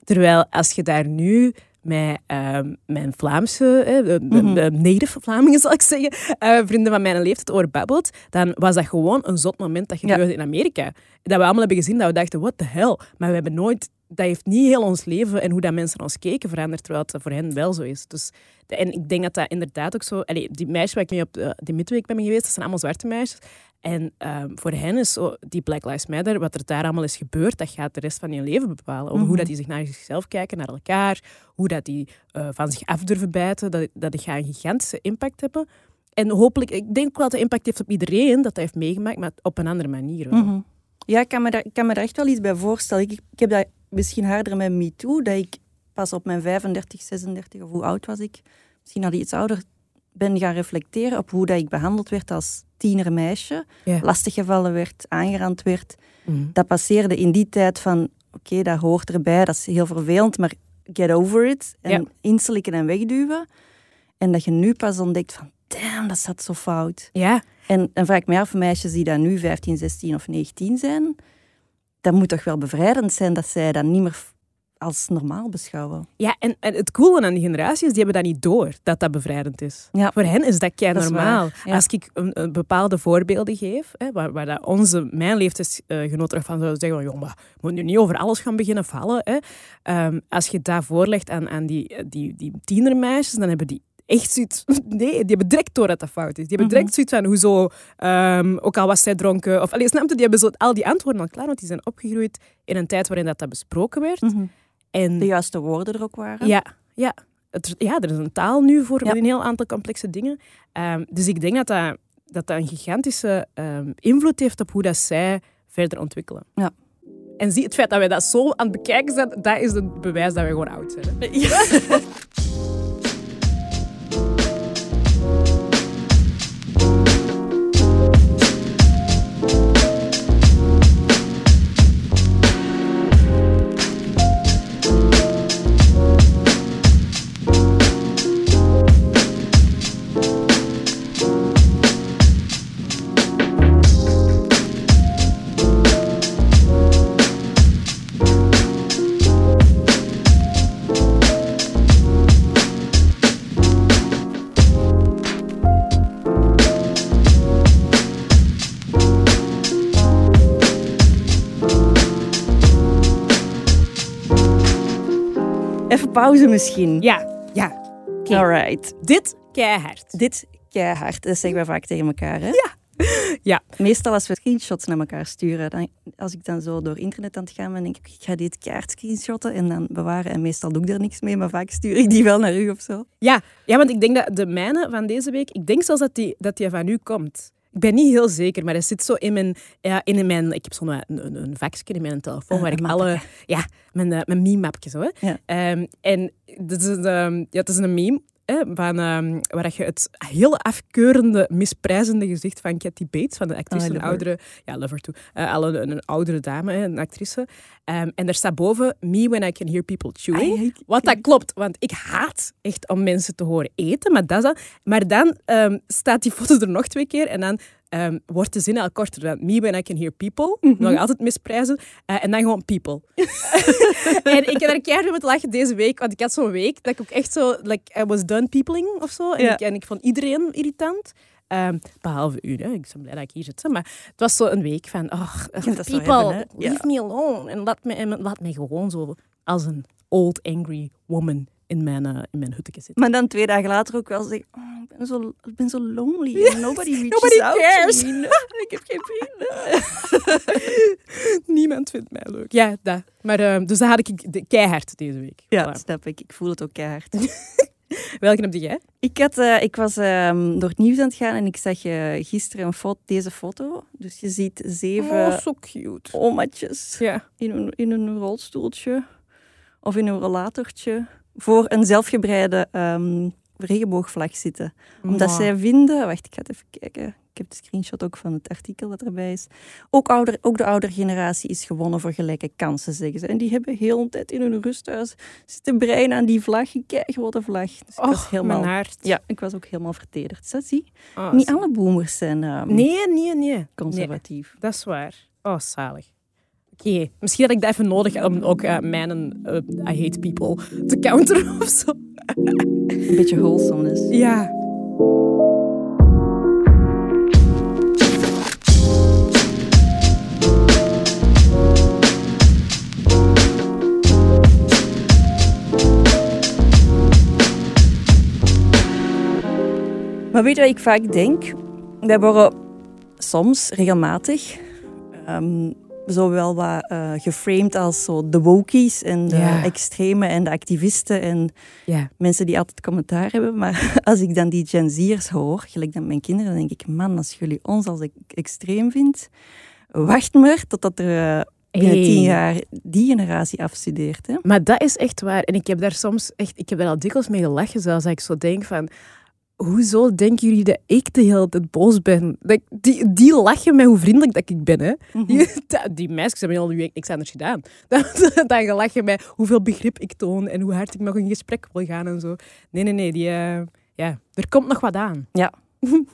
[SPEAKER 1] Terwijl als je daar nu met ehm, mijn Vlaamse, eh, de, de,
[SPEAKER 2] Mhm.
[SPEAKER 1] de native Vlamingen zal ik zeggen, eh, vrienden van mijn leeftijd over babbelt, dan was dat gewoon een zot moment dat gebeurde in Amerika. Dat we allemaal hebben gezien, dat we dachten, what the hell? Maar we hebben nooit, dat heeft niet heel ons leven en hoe dat mensen ons keken veranderd, terwijl het voor hen wel zo is. Dus, de- en ik denk dat dat inderdaad ook zo... Allee, die meisjes waar ik mee op eh, die midweek ben geweest, dat zijn allemaal zwarte meisjes. En ehm, voor hen is zo, die Black Lives Matter, wat er daar allemaal is gebeurd, dat gaat de rest van je leven bepalen. Over hoe
[SPEAKER 2] Mhm.
[SPEAKER 1] dat die zich naar zichzelf kijken, naar elkaar, hoe dat die eh, van zich af durven bijten, dat, dat gaat een gigantische impact hebben. En hopelijk, ik denk ook wel dat het impact heeft op iedereen, dat dat heeft meegemaakt, maar op een andere manier wel.
[SPEAKER 2] Mhm. Ja, ik kan, me daar, ik kan me daar echt wel iets bij voorstellen. Ik, ik heb dat misschien harder met MeToo, dat ik pas op mijn 35, 36 of hoe oud was ik, misschien al iets ouder, ben gaan reflecteren op hoe dat ik behandeld werd als tienermeisje.
[SPEAKER 1] Ja.
[SPEAKER 2] Lastiggevallen werd, aangerand werd.
[SPEAKER 1] Mhm.
[SPEAKER 2] Dat passeerde in die tijd van, oké, dat hoort erbij, dat is heel vervelend, maar get over it. En inslikken en wegduwen. En dat je nu pas ontdekt van, damn, dat zat zo fout.
[SPEAKER 1] Ja,
[SPEAKER 2] En dan vraag ik me af, meisjes die dan nu 15, 16 of 19 zijn, dat moet toch wel bevrijdend zijn dat zij dat niet meer als normaal beschouwen.
[SPEAKER 1] Ja, en, en het coole aan die generatie is, die hebben dat niet door, dat dat bevrijdend is.
[SPEAKER 2] Ja.
[SPEAKER 1] Voor hen is dat kei normaal.
[SPEAKER 2] ja.
[SPEAKER 1] Als ik een, een bepaalde voorbeelden geef, hè, waar, waar dat onze, mijn leeftijdsgenoten ervan zouden zeggen, van, joh, maar moet nu niet over alles gaan beginnen vallen. Hè. Ehm, als je dat voorlegt aan, aan die, die, die tienermeisjes, dan hebben die echt zoiets... Nee, die hebben direct door dat dat fout is. Die hebben direct zoiets van, hoezo, ehm, ook al was zij dronken... Of, allee, snap je, die hebben zo al die antwoorden al klaar, want die zijn opgegroeid in een tijd waarin dat, dat besproken werd. En
[SPEAKER 2] De juiste woorden er ook waren.
[SPEAKER 1] ja, ja. Het, ja, er is een taal nu voor
[SPEAKER 2] Ja.
[SPEAKER 1] een heel aantal complexe dingen. Ehm, dus ik denk dat dat, dat, dat een gigantische ehm, invloed heeft op hoe dat zij verder ontwikkelen.
[SPEAKER 2] Ja.
[SPEAKER 1] En zie, het feit dat wij dat zo aan het bekijken zijn, dat is het bewijs dat wij gewoon oud zijn. hè.
[SPEAKER 2] misschien.
[SPEAKER 1] Ja, ja. Oké.
[SPEAKER 2] Alright.
[SPEAKER 1] Dit keihard.
[SPEAKER 2] Dit keihard, dat zeggen wij vaak tegen elkaar. Hè?
[SPEAKER 1] Ja.
[SPEAKER 2] Meestal als we screenshots naar elkaar sturen, dan, als ik dan zo door internet aan het gaan ben, denk ik, ik ga dit keihard screenshotten en dan bewaren. En meestal doe ik er niks mee, maar vaak stuur ik die wel naar u of zo.
[SPEAKER 1] Ja, ja, want ik denk dat de mijne van deze week, ik denk zelfs dat die, dat die van u komt. Ik ben niet heel zeker, maar dat zit zo in mijn, ja, in mijn ik heb zo'n een, een, een vakje in mijn telefoon
[SPEAKER 2] Ah,
[SPEAKER 1] waar ik alle, ja, mijn, eh, mijn meme-mapje zo. Hè.
[SPEAKER 2] Ja.
[SPEAKER 1] Ehm, en dit is, ehm, ja, het is een meme hè, van, ehm, waar je het hele afkeurende, misprijzende gezicht van Kathy Bates, van de actrice,
[SPEAKER 2] I
[SPEAKER 1] een oudere, ja, love her too, eh, al een, een oudere dame, een actrice. Ehm, en daar staat boven, me when I can hear people chewing.
[SPEAKER 2] Ah,
[SPEAKER 1] Wat dat klopt, want ik haat echt om mensen te horen eten, maar dat is dat. Maar dan ehm, staat die foto er nog twee keer en dan ehm, wordt de zin al korter dan me when I can hear people. Nog altijd misprijzen. Eh, en dan gewoon people. en ik heb er keihard met lachen deze week, want ik had zo'n week dat ik ook echt zo, like, I was done peopling of zo. En,
[SPEAKER 2] Ja.
[SPEAKER 1] ik, en ik vond iedereen irritant. Ehm, behalve u, hè. ik ben blij dat ik hier zit. hè. Maar het was zo een week van, oh, people,
[SPEAKER 2] hebben,
[SPEAKER 1] leave me alone. En laat me, en laat me gewoon zo als een old angry woman in mijn, eh, in mijn hutje zitten.
[SPEAKER 2] Maar dan twee dagen later ook wel zeggen, oh, ik, ben zo, ik ben zo lonely. nobody reaches
[SPEAKER 1] nobody
[SPEAKER 2] out
[SPEAKER 1] cares.
[SPEAKER 2] to me. ik heb geen vrienden.
[SPEAKER 1] Niemand vindt mij leuk. Ja, dat. Maar, eh, dus dat had ik de- keihard deze week.
[SPEAKER 2] Ja,
[SPEAKER 1] Voilà.
[SPEAKER 2] snap ik. Ik voel het ook keihard.
[SPEAKER 1] Welke heb jij?
[SPEAKER 2] Ik, had, eh, ik was ehm, door het nieuws aan het gaan en ik zag eh, gisteren een foto, deze foto. Dus je ziet zeven
[SPEAKER 1] Oh, cute. Ja.
[SPEAKER 2] in een, in een rolstoeltje of in een rollatortje voor een zelfgebreide ehm, regenboogvlag zitten. Omdat zij vinden... Wacht, ik ga het even kijken. Ik heb de screenshot ook van het artikel dat erbij is. Ook, ouder, ook de oudere generatie is gewonnen voor gelijke kansen, zeggen ze. En die hebben heel een tijd in hun rusthuis zitten breien aan die vlag. Een keigrote vlag. Dus ik was helemaal...
[SPEAKER 1] mijn hart.
[SPEAKER 2] Ja, ik was ook helemaal vertederd. Zie?
[SPEAKER 1] Oh,
[SPEAKER 2] Niet alle boomers zijn ehm,
[SPEAKER 1] Nee, nee, nee.
[SPEAKER 2] conservatief.
[SPEAKER 1] Dat is waar. Oh, zalig. Oké, misschien had ik dat even nodig om ook eh, mijn eh, I hate people te counteren of zo.
[SPEAKER 2] Een beetje wholesomeness.
[SPEAKER 1] Ja.
[SPEAKER 2] Maar weet je wat ik vaak denk? Wij worden soms, regelmatig, ehm, zo wel wat eh, geframed als zo de wokies en de
[SPEAKER 1] Ja.
[SPEAKER 2] extreme en de activisten en
[SPEAKER 1] Ja.
[SPEAKER 2] mensen die altijd commentaar hebben. Maar als ik dan die Gen Z'ers hoor, gelijk dan mijn kinderen, dan denk ik, man, als jullie ons als extreem vindt, wacht maar totdat er eh, binnen tien jaar die generatie afstudeert. Hè?
[SPEAKER 1] Maar dat is echt waar. En ik heb daar soms echt, ik heb daar al dikwijls mee gelachen, zelfs dat ik zo denk van, hoezo denken jullie dat ik de hele tijd boos ben? Dat, die, die lachen met hoe vriendelijk dat ik ben, hè. Die, dat- die meisjes hebben al nu niks anders gedaan. Dan, dan gelachen met hoeveel begrip ik toon en hoe hard ik nog in gesprek wil gaan en zo. Nee, nee, nee, die, eh, ja, er komt nog wat aan.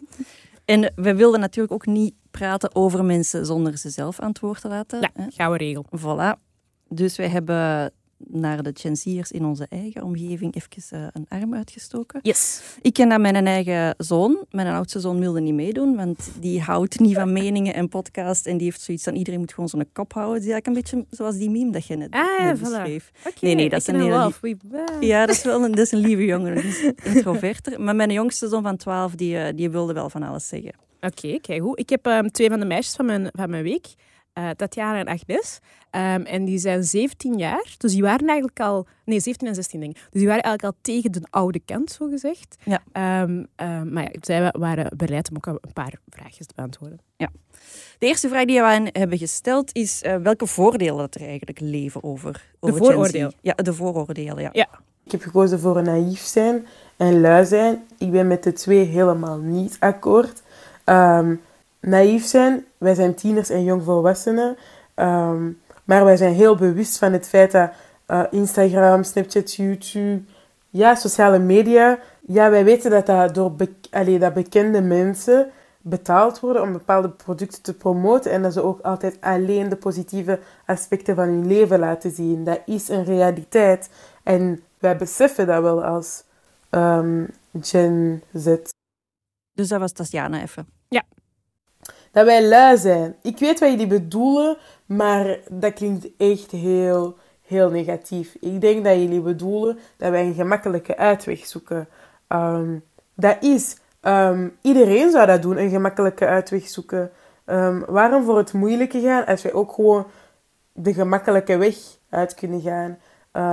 [SPEAKER 2] En we wilden natuurlijk ook niet praten over mensen zonder ze zelf antwoord te laten.
[SPEAKER 1] Ja, gouden regel.
[SPEAKER 2] Voilà. Dus wij hebben naar de Gen Z'ers in onze eigen omgeving even eh, een arm uitgestoken.
[SPEAKER 1] Yes.
[SPEAKER 2] Ik ken dat mijn eigen zoon. Mijn oudste zoon wilde niet meedoen, want die houdt niet van meningen en podcast. En die heeft zoiets van iedereen moet gewoon zo'n kop houden. Het is eigenlijk een beetje zoals die meme dat je net,
[SPEAKER 1] Ah, ja,
[SPEAKER 2] net
[SPEAKER 1] voilà.
[SPEAKER 2] beschreef. Nee, nee, dat is een hele
[SPEAKER 1] ah.
[SPEAKER 2] Ja, dat is wel een, dat is een lieve jongen. Die is introverter. Maar mijn jongste zoon van 12, die, eh, die wilde wel van alles zeggen.
[SPEAKER 1] Oké, kijk goed. Ik heb ehm, twee van de meisjes van mijn, van mijn week, eh, Tatjana en Agnes. Ehm, en die zijn 17 jaar. Dus die waren eigenlijk al... Nee, 17 en 16 denk ik. Dus die waren eigenlijk al tegen de oude kant, zo gezegd.
[SPEAKER 2] Ja.
[SPEAKER 1] Ehm, ehm, maar ja, zij wa- waren bereid om ook een paar vraagjes te beantwoorden.
[SPEAKER 2] De eerste vraag die we aan hebben gesteld is eh, welke voordelen dat er eigenlijk leven over, over Gen Z.
[SPEAKER 1] vooroordelen.
[SPEAKER 2] Ja, de vooroordelen, ja.
[SPEAKER 1] Ja.
[SPEAKER 4] Ik heb gekozen voor een naïef zijn en lui zijn. Ik ben met de twee helemaal niet akkoord. Ehm, naïef zijn, wij zijn tieners en jongvolwassenen. Ehm, maar wij zijn heel bewust van het feit dat eh, Instagram, Snapchat, YouTube, ja, sociale media, ja, wij weten dat dat door be- allee, dat bekende mensen betaald worden om bepaalde producten te promoten en dat ze ook altijd alleen de positieve aspecten van hun leven laten zien. Dat is een realiteit. En wij beseffen dat wel als ehm, Gen Z.
[SPEAKER 2] Dus dat was Tatjana even.
[SPEAKER 4] Dat wij lui zijn. Ik weet wat jullie bedoelen, maar dat klinkt echt heel, heel negatief. Ik denk dat jullie bedoelen dat wij een gemakkelijke uitweg zoeken. Ehm, dat is, ehm, iedereen zou dat doen, een gemakkelijke uitweg zoeken. Ehm, waarom voor het moeilijke gaan als wij ook gewoon de gemakkelijke weg uit kunnen gaan?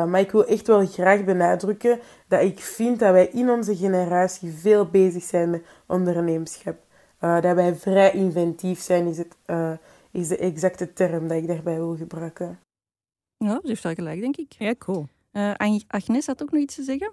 [SPEAKER 4] Maar ik wil echt wel graag benadrukken dat ik vind dat wij in onze generatie veel bezig zijn met ondernemerschap. Uh, dat wij vrij inventief zijn, is, het, uh, is de exacte term dat ik daarbij wil gebruiken.
[SPEAKER 2] Ja, ze heeft wel gelijk, denk ik.
[SPEAKER 1] Ja, cool.
[SPEAKER 2] Uh, Agnes had ook nog iets te zeggen?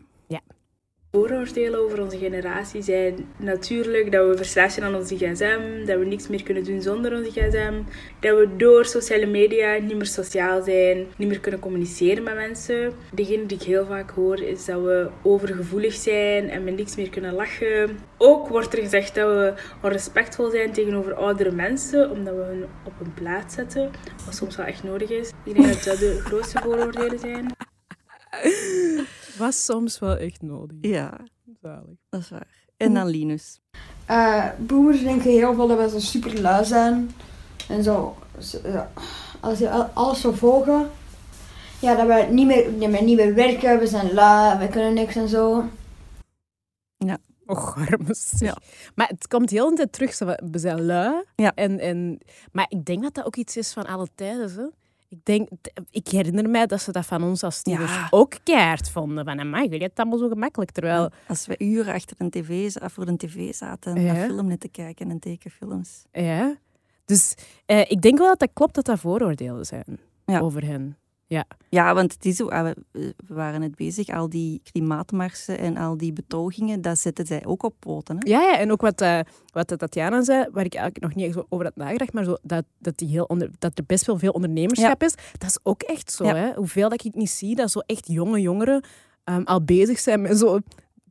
[SPEAKER 5] Vooroordelen over onze generatie zijn natuurlijk dat we verslaafd zijn aan onze gsm, dat we niks meer kunnen doen zonder onze gsm, dat we door sociale media niet meer sociaal zijn, niet meer kunnen communiceren met mensen. Degene die ik heel vaak hoor is dat we overgevoelig zijn en met niks meer kunnen lachen. Ook wordt er gezegd dat we onrespectvol zijn tegenover oudere mensen, omdat we hun op een plaats zetten, wat soms wel echt nodig is. Ik denk dat dat de grootste vooroordelen zijn.
[SPEAKER 1] Was soms wel echt nodig.
[SPEAKER 2] Ja,
[SPEAKER 1] Zalig.
[SPEAKER 2] dat is waar. En dan Linus.
[SPEAKER 6] Uh, boomers denken heel veel dat we zo super lui zijn. En zo, zo als je alles zou volgen. Ja, dat we niet meer, niet meer, niet meer werken, we zijn lui, we kunnen niks en zo.
[SPEAKER 2] Ja.
[SPEAKER 1] Och, armes.
[SPEAKER 2] Ja.
[SPEAKER 1] Maar het komt heel de tijd terug. We zijn lui.
[SPEAKER 2] Ja.
[SPEAKER 1] En, en, maar ik denk dat dat ook iets is van alle tijden. Zo. Ik, denk, ik herinner mij dat ze dat van ons als tieners
[SPEAKER 2] Ja.
[SPEAKER 1] ook keihard vonden. Van, amai, jullie hebben het allemaal zo gemakkelijk. Terwijl,
[SPEAKER 2] Als we uren achter een tv, voor een tv zaten en
[SPEAKER 1] Ja.
[SPEAKER 2] naar film te kijken en tekenfilms.
[SPEAKER 1] ja. Dus eh, ik denk wel dat dat klopt dat dat vooroordelen zijn
[SPEAKER 2] Ja.
[SPEAKER 1] over hen.
[SPEAKER 2] Ja, want het is ah, we, waren net bezig, al die klimaatmarsen en al die betogingen, dat zetten zij ook op poten. Hè?
[SPEAKER 1] Ja, ja, en ook wat, eh wat Tatjana zei, waar ik eigenlijk nog niet echt over had nagedacht, maar zo, dat, dat, die heel onder, dat er best wel veel ondernemerschap is, dat is ook echt zo.
[SPEAKER 2] Ja.
[SPEAKER 1] Hè? Hoeveel dat ik niet zie, dat zo echt jonge jongeren ehm, al bezig zijn met zo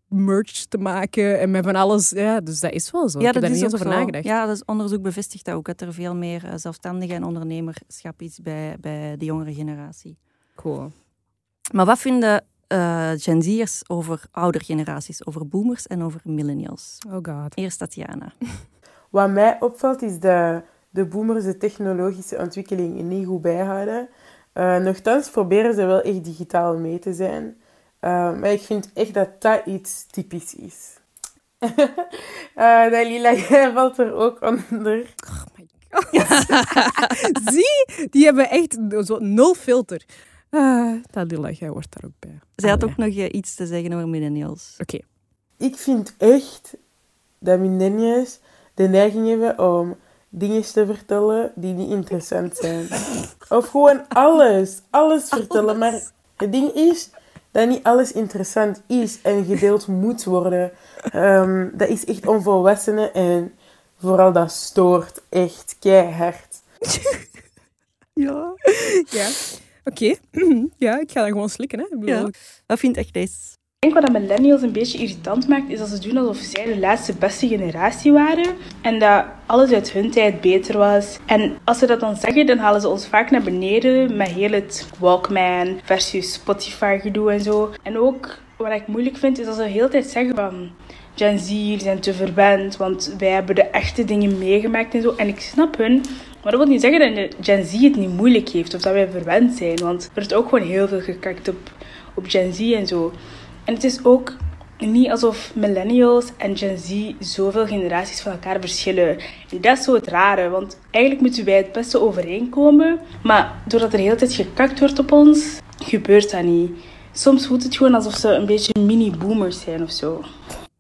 [SPEAKER 1] merch te maken en met van alles. Ja, dus dat is wel zo.
[SPEAKER 2] Ja,
[SPEAKER 1] ik heb
[SPEAKER 2] dat
[SPEAKER 1] daar
[SPEAKER 2] is
[SPEAKER 1] niet over
[SPEAKER 2] zo.
[SPEAKER 1] nagedacht.
[SPEAKER 2] Ja, dat is onderzoek bevestigt dat ook, dat er veel meer eh, zelfstandige en ondernemerschap is bij, bij de jongere generatie.
[SPEAKER 1] Cool.
[SPEAKER 2] Maar wat vinden eh Gen Z'ers over oudere generaties, over boomers en over millennials?
[SPEAKER 1] Oh god.
[SPEAKER 2] Eerst Tatjana.
[SPEAKER 4] Wat mij opvalt is dat de boomers de technologische ontwikkeling niet goed bijhouden. Eh nochtans proberen ze wel echt digitaal mee te zijn. Eh, maar ik vind echt dat dat iets typisch is. Eh Dalila, jij valt er ook onder.
[SPEAKER 1] Zie, die hebben echt zo nul filter. Uh, Dalila, jij wordt daar ook bij.
[SPEAKER 2] Zij had
[SPEAKER 1] Allee.
[SPEAKER 2] ook nog iets te zeggen over millennials.
[SPEAKER 1] Oké.
[SPEAKER 4] Ik vind echt dat millennials de neiging hebben om dingen te vertellen die niet interessant zijn. Of gewoon alles. Alles vertellen. Maar het ding is dat niet alles interessant is en gedeeld moet worden. Ehm, dat is echt onvolwassenen en vooral dat stoort echt keihard.
[SPEAKER 1] Ja. ja. Oké. ja, ik ga dat gewoon slikken. Hè. Ik bedoel,
[SPEAKER 2] Ja. Wat vindt Agnes?
[SPEAKER 5] Ik denk wat dat millennials een beetje irritant maakt, is dat ze doen alsof zij de laatste beste generatie waren. En dat alles uit hun tijd beter was. En als ze dat dan zeggen, dan halen ze ons vaak naar beneden met heel het Walkman versus Spotify gedoe en zo. En ook wat ik moeilijk vind, is dat ze de hele tijd zeggen van... Gen Z zijn te verwend, want wij hebben de echte dingen meegemaakt en zo. En ik snap hun, maar dat wil niet zeggen dat Gen Z het niet moeilijk heeft of dat wij verwend zijn. Want er wordt ook gewoon heel veel gekakt op, op Gen Z en zo. En het is ook niet alsof millennials en Gen Z zoveel generaties van elkaar verschillen. En dat is zo het rare, want eigenlijk moeten wij het beste overeenkomen. Maar doordat er de hele tijd gekakt wordt op ons, gebeurt dat niet. Soms voelt het gewoon alsof ze een beetje mini-boomers zijn of zo.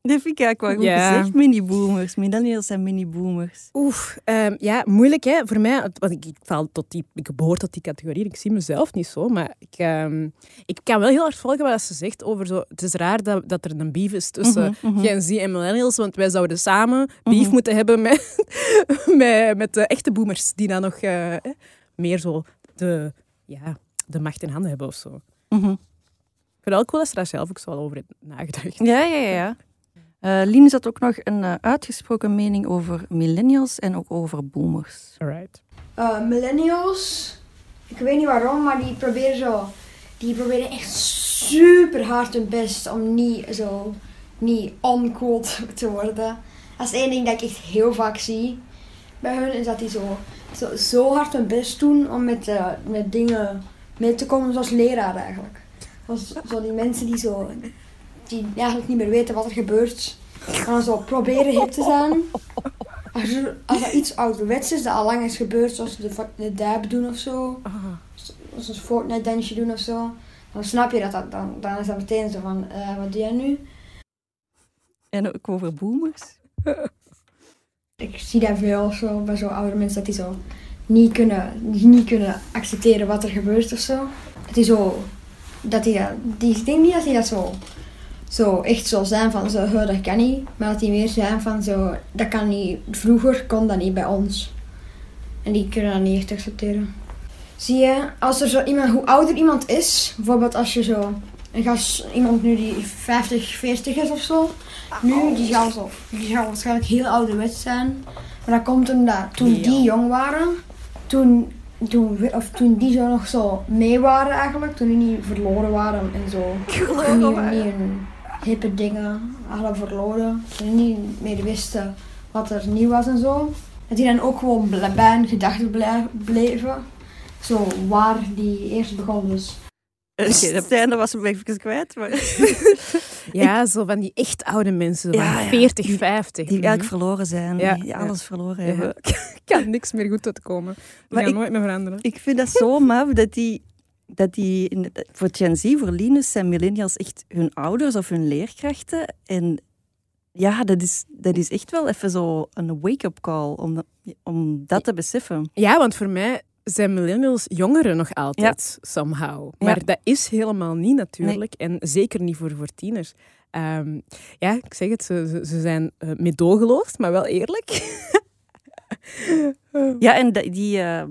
[SPEAKER 2] Dat vind ik eigenlijk wel goed
[SPEAKER 1] Ja.
[SPEAKER 2] gezegd. Mini-boomers. Millennials zijn mini-boomers.
[SPEAKER 1] Oef, ehm, ja, moeilijk hè. Voor mij, want ik, ik, val tot die, ik behoor tot die categorie. Ik zie mezelf niet zo, maar ik, ehm, ik kan wel heel hard volgen wat ze zegt over zo. Het is raar dat, dat er een beef is tussen
[SPEAKER 2] Mhm, mhm.
[SPEAKER 1] Gen Z en millennials, want wij zouden samen beef moeten hebben met, met, met de echte boomers, die dan nog eh, meer zo de, ja, de macht in handen hebben of zo.
[SPEAKER 2] Mhm.
[SPEAKER 1] Ik vind het wel cool dat ze daar zelf ook zo al over heeft nagedacht.
[SPEAKER 2] Ja, ja, ja. Eh Lien had ook nog een eh, uitgesproken mening over millennials en ook over boomers.
[SPEAKER 1] Alright.
[SPEAKER 6] Eh, millennials, ik weet niet waarom, maar die proberen zo, die proberen echt super hard hun best om niet zo, niet uncool te- worden. Dat is één ding dat ik echt heel vaak zie bij hun, is dat die zo, zo, zo hard hun best doen om met, eh, met dingen mee te komen, zoals leraren eigenlijk. Zoals, zo die mensen die zo, die eigenlijk niet meer weten wat er gebeurt, en dan zo proberen hip te zijn. Als, er, als er iets ouderwets is dat al lang is gebeurd, zoals de, de dab doen of zo, zoals een Fortnite dansje doen of zo, dan snap je dat, dat dan, dan is dat meteen zo van, eh, wat doe jij nu?
[SPEAKER 2] En ook over boomers.
[SPEAKER 6] Ik zie dat veel zo, bij zo oude mensen, dat die zo niet kunnen, niet kunnen accepteren wat er gebeurt of zo. Dat die zo, dat die, dat- die, ik denk niet dat die dat zo, zo echt zo zijn van zo, "Huh, dat kan niet. Maar dat die meer zijn van zo, dat kan niet, vroeger kon dat niet bij ons. En die kunnen dat niet echt accepteren. Zie je, als er zo iemand, hoe ouder iemand is, bijvoorbeeld als je zo, een gast, iemand nu die 50, 40 is of zo, nu, die zal, zo, die zal waarschijnlijk heel ouderwets zijn. Maar dat komt omdat toen die jong waren, toen, toen, of toen die zo nog zo mee waren eigenlijk, toen die niet verloren waren en zo. Toen die niet hippe dingen hadden verloren, die niet meer wisten wat er nieuw was en zo. Dat die dan ook gewoon bij hun gedachten bleven. Zo waar die eerst begon dus.
[SPEAKER 2] Oké, op het einde was hem even kwijt. Maar
[SPEAKER 1] Ja, zo van die echt oude mensen, zo van
[SPEAKER 2] ja.
[SPEAKER 1] 40, 50.
[SPEAKER 2] die
[SPEAKER 1] Mhm.
[SPEAKER 2] eigenlijk verloren zijn.
[SPEAKER 1] Ja,
[SPEAKER 2] Die
[SPEAKER 1] ja.
[SPEAKER 2] alles verloren
[SPEAKER 1] Ja.
[SPEAKER 2] hebben.
[SPEAKER 1] kan niks meer goed uitkomen. Die
[SPEAKER 2] Maar
[SPEAKER 1] gaan
[SPEAKER 2] ik-
[SPEAKER 1] nooit meer veranderen.
[SPEAKER 2] Ik vind dat zo maf dat die, dat die in- voor Gen Z, voor Linus, zijn millennials echt hun ouders of hun leerkrachten. En ja, dat is, dat is echt wel even zo een wake-up call om, dat- om dat te beseffen.
[SPEAKER 1] Ja, want voor mij zijn millennials jongeren nog altijd, somehow.
[SPEAKER 2] Ja.
[SPEAKER 1] Maar dat is helemaal niet natuurlijk. En zeker niet voor, voor tieners. Ehm, ja, ik zeg het, ze, ze, zijn uh, medogeloos, maar wel eerlijk.
[SPEAKER 2] Ja, en die, eh,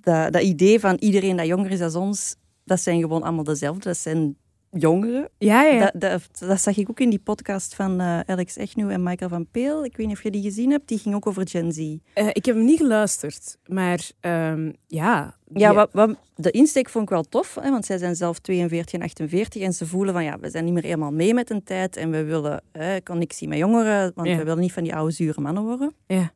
[SPEAKER 2] dat, dat idee van iedereen dat jonger is dan ons, dat zijn gewoon allemaal dezelfde. Dat zijn jongeren.
[SPEAKER 1] Ja, ja.
[SPEAKER 2] Dat, dat, dat zag ik ook in die podcast van eh, Alex Echnu en Michael van Peel. Ik weet niet of je die gezien hebt. Die ging ook over Gen Z.
[SPEAKER 1] Eh, ik heb hem niet geluisterd, maar ehm, ja.
[SPEAKER 2] Ja, wat, wat- de insteek vond ik wel tof, hè, want zij zijn zelf 42 en 48 en ze voelen van ja, we zijn niet meer helemaal mee met een tijd en we willen hè, connectie met jongeren, want
[SPEAKER 1] Ja.
[SPEAKER 2] we willen niet van die oude zure mannen worden.
[SPEAKER 1] Ja.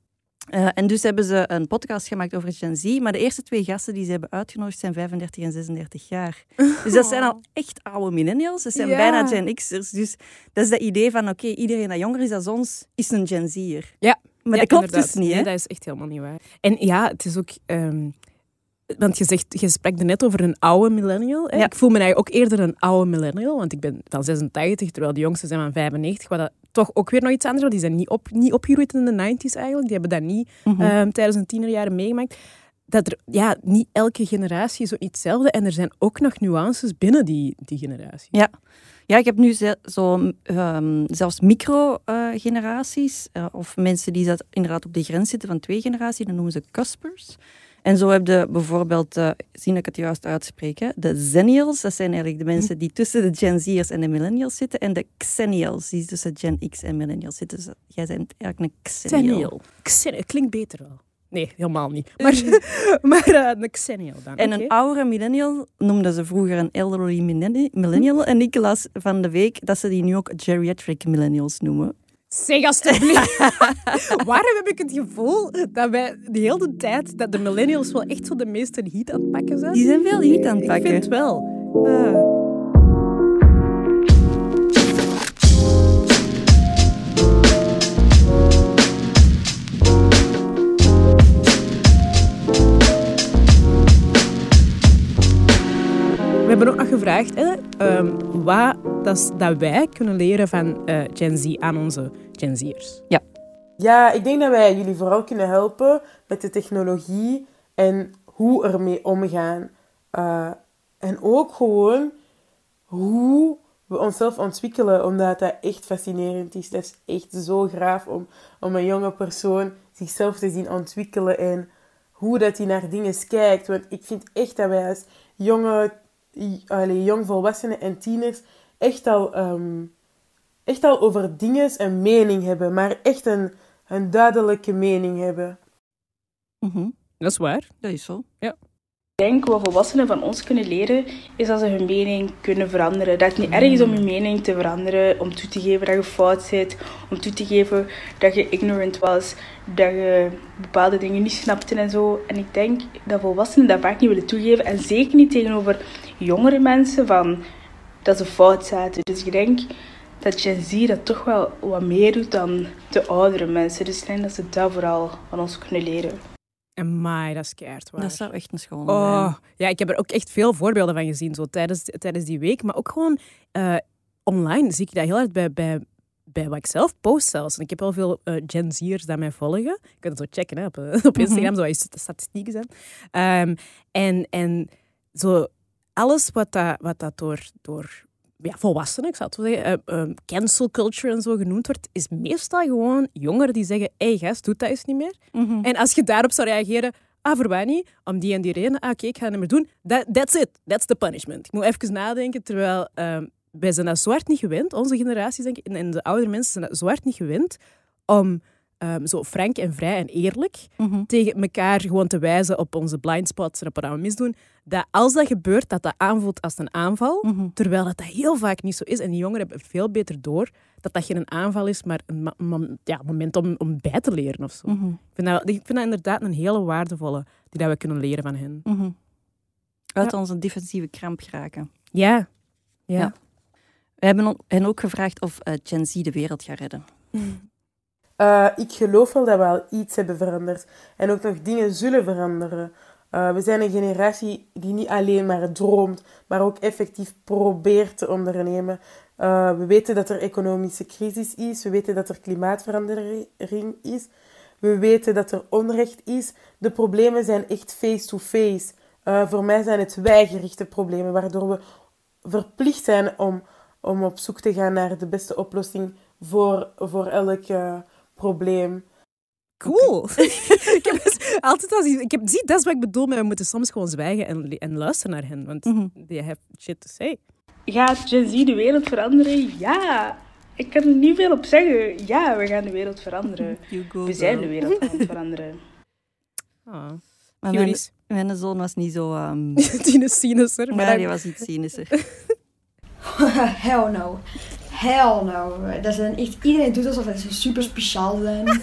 [SPEAKER 2] Eh, en dus hebben ze een podcast gemaakt over Gen Z, maar de eerste twee gasten die ze hebben uitgenodigd zijn 35 en 36 jaar. Dus dat zijn al echt oude millennials, dat zijn
[SPEAKER 1] Ja.
[SPEAKER 2] bijna Gen X'ers. Dus dat is dat idee van oké, iedereen dat jonger is dan ons, is een Gen Z'er.
[SPEAKER 1] Ja.
[SPEAKER 2] Maar
[SPEAKER 1] Ja,
[SPEAKER 2] dat klopt
[SPEAKER 1] inderdaad.
[SPEAKER 2] dus niet, hè?
[SPEAKER 1] Nee, dat is echt helemaal niet waar. En ja, het is ook... ehm, want je, zegt, je sprak er net over een oude millennial. Hè?
[SPEAKER 2] Ja.
[SPEAKER 1] Ik voel me eigenlijk ook eerder een oude millennial, want ik ben van 86, terwijl de jongsten zijn van 95, wat dat toch ook weer nog iets anders is. Die zijn niet, op, niet opgegroeid in de 90s eigenlijk. Die hebben dat niet
[SPEAKER 2] Mhm.
[SPEAKER 1] ehm, tijdens hun tienerjaren meegemaakt. Dat er, ja, niet elke generatie is ook niet hetzelfde. En er zijn ook nog nuances binnen die, die generatie.
[SPEAKER 2] Ja. Ja, ik heb nu zo, ehm, zelfs micro-generaties, eh, of mensen die dat inderdaad op de grens zitten van twee generaties, dat noemen ze cuspers. En zo heb je bijvoorbeeld, eh zien dat ik het juist uitspreek, hè, de Zennials, dat zijn eigenlijk de mensen die tussen de Gen Z'ers en de Millennials zitten, en de Xennials, die tussen Gen X en Millennials zitten. Dus jij bent eigenlijk een Xennial.
[SPEAKER 1] Xennial. Klinkt beter wel. Nee, helemaal niet. Maar, maar eh, een Xennial dan.
[SPEAKER 2] En een oudere millennial noemden ze vroeger een elderly millenni- millennial. En ik las van de week dat ze die nu ook geriatric millennials noemen.
[SPEAKER 1] Zeg alstublieft. Waarom heb ik het gevoel dat wij de hele tijd dat de millennials wel echt zo de meeste heat aan het pakken zijn?
[SPEAKER 2] Die zijn veel heat aan het
[SPEAKER 1] Ik
[SPEAKER 2] pakken.
[SPEAKER 1] vind het wel. Ah. Gevraagd hè, ehm, wat dat, wij kunnen leren van eh, Gen Z aan onze Gen Z'ers.
[SPEAKER 4] Ja, ik denk dat wij jullie vooral kunnen helpen met de technologie en hoe ermee omgaan. Eh, en ook gewoon hoe we onszelf ontwikkelen, omdat dat echt fascinerend is. Dat is echt zo graaf om, om een jonge persoon zichzelf te zien ontwikkelen en hoe dat hij naar dingen kijkt. Want ik vind echt dat wij als jonge, allee, jongvolwassenen en tieners echt al, ehm, echt al over dingen een mening hebben, maar echt een, een duidelijke mening hebben.
[SPEAKER 2] Mhm,
[SPEAKER 1] Dat is waar.
[SPEAKER 2] Dat is zo.
[SPEAKER 5] Ik denk wat volwassenen van ons kunnen leren, is dat ze hun mening kunnen veranderen. Dat het niet erg is om je mening te veranderen, om toe te geven dat je fout zit, om toe te geven dat je ignorant was, dat je bepaalde dingen niet snapte en zo. En ik denk dat volwassenen dat vaak niet willen toegeven en zeker niet tegenover jongere mensen van dat ze fout zaten. Dus ik denk dat Gen Z dat toch wel wat meer doet dan de oudere mensen. Dus ik denk dat ze dat vooral van ons kunnen leren.
[SPEAKER 1] Amai, dat is keihard waar.
[SPEAKER 2] Dat zou echt een schone
[SPEAKER 1] Oh,
[SPEAKER 2] zijn.
[SPEAKER 1] ja, ik heb er ook echt veel voorbeelden van gezien zo, tijdens, tijdens die week. Maar ook gewoon eh, online zie ik dat heel hard bij, bij, bij wat ik zelf post zelfs. En ik heb wel veel eh, Gen Z'ers dat mij volgen. Je kunt het zo checken hè, op, eh, op Instagram, zo is de statistieken zijn. Ehm, en, en zo alles wat dat, wat dat door, door ja, volwassenen, ik zou het zo zeggen, eh, eh, cancel culture en zo genoemd wordt, is meestal gewoon jongeren die zeggen, hé hey, gast, doe dat eens niet meer.
[SPEAKER 2] Mhm.
[SPEAKER 1] En als je daarop zou reageren, ah, voor mij niet, om die en die reden, ah, oké, ik ga het niet meer doen, that, that's it, that's the punishment. Ik moet even nadenken, terwijl ehm, wij zijn dat zo hard niet gewend, onze generaties denk ik, en, de oudere mensen zijn dat zo hard niet gewend, om ehm, zo frank en vrij en eerlijk
[SPEAKER 2] Mhm.
[SPEAKER 1] tegen elkaar gewoon te wijzen op onze blind spots en op wat we misdoen, dat als dat gebeurt, dat dat aanvoelt als een aanval,
[SPEAKER 2] Mhm.
[SPEAKER 1] terwijl dat, dat heel vaak niet zo is. En die jongeren hebben veel beter door dat dat geen aanval is, maar een ma- mom- ja, moment om, om bij te leren of zo.
[SPEAKER 2] Mhm.
[SPEAKER 1] Ik vind, dat, ik vind dat inderdaad een hele waardevolle die dat we kunnen leren van hen.
[SPEAKER 2] Uit onze defensieve kramp geraken.
[SPEAKER 1] Ja. Ja.
[SPEAKER 2] Ja. We hebben hen ook gevraagd of eh, Gen Z de wereld gaat redden.
[SPEAKER 4] Eh, ik geloof wel dat we al iets hebben veranderd. En ook nog dingen zullen veranderen. Eh, we zijn een generatie die niet alleen maar droomt, maar ook effectief probeert te ondernemen. Eh, we weten dat er economische crisis is. We weten dat er klimaatverandering is. We weten dat er onrecht is. De problemen zijn echt face-to-face. Voor mij zijn het wijgerichte problemen, waardoor we verplicht zijn om, om op zoek te gaan naar de beste oplossing voor, voor elk eh, probleem.
[SPEAKER 1] Cool. ik heb dus altijd als ik heb, zie, dat is wat ik bedoel met we moeten soms gewoon zwijgen en, en luisteren naar hen, want
[SPEAKER 2] Mhm.
[SPEAKER 1] they have shit to say.
[SPEAKER 5] Gaat Gen Z de wereld veranderen? Ja. Ik kan er niet veel op zeggen. Ja, we gaan de wereld veranderen.
[SPEAKER 2] You go,
[SPEAKER 5] We zijn de wereld aan het veranderen.
[SPEAKER 1] Ah.
[SPEAKER 2] Maar mijn, zoon was niet zo... ehm
[SPEAKER 1] Tine cynischer. Maar
[SPEAKER 2] maar
[SPEAKER 1] dan-
[SPEAKER 2] die was iets cynischer.
[SPEAKER 6] Hell no. Hell no. Dat een, echt, iedereen doet alsof ze super speciaal zijn.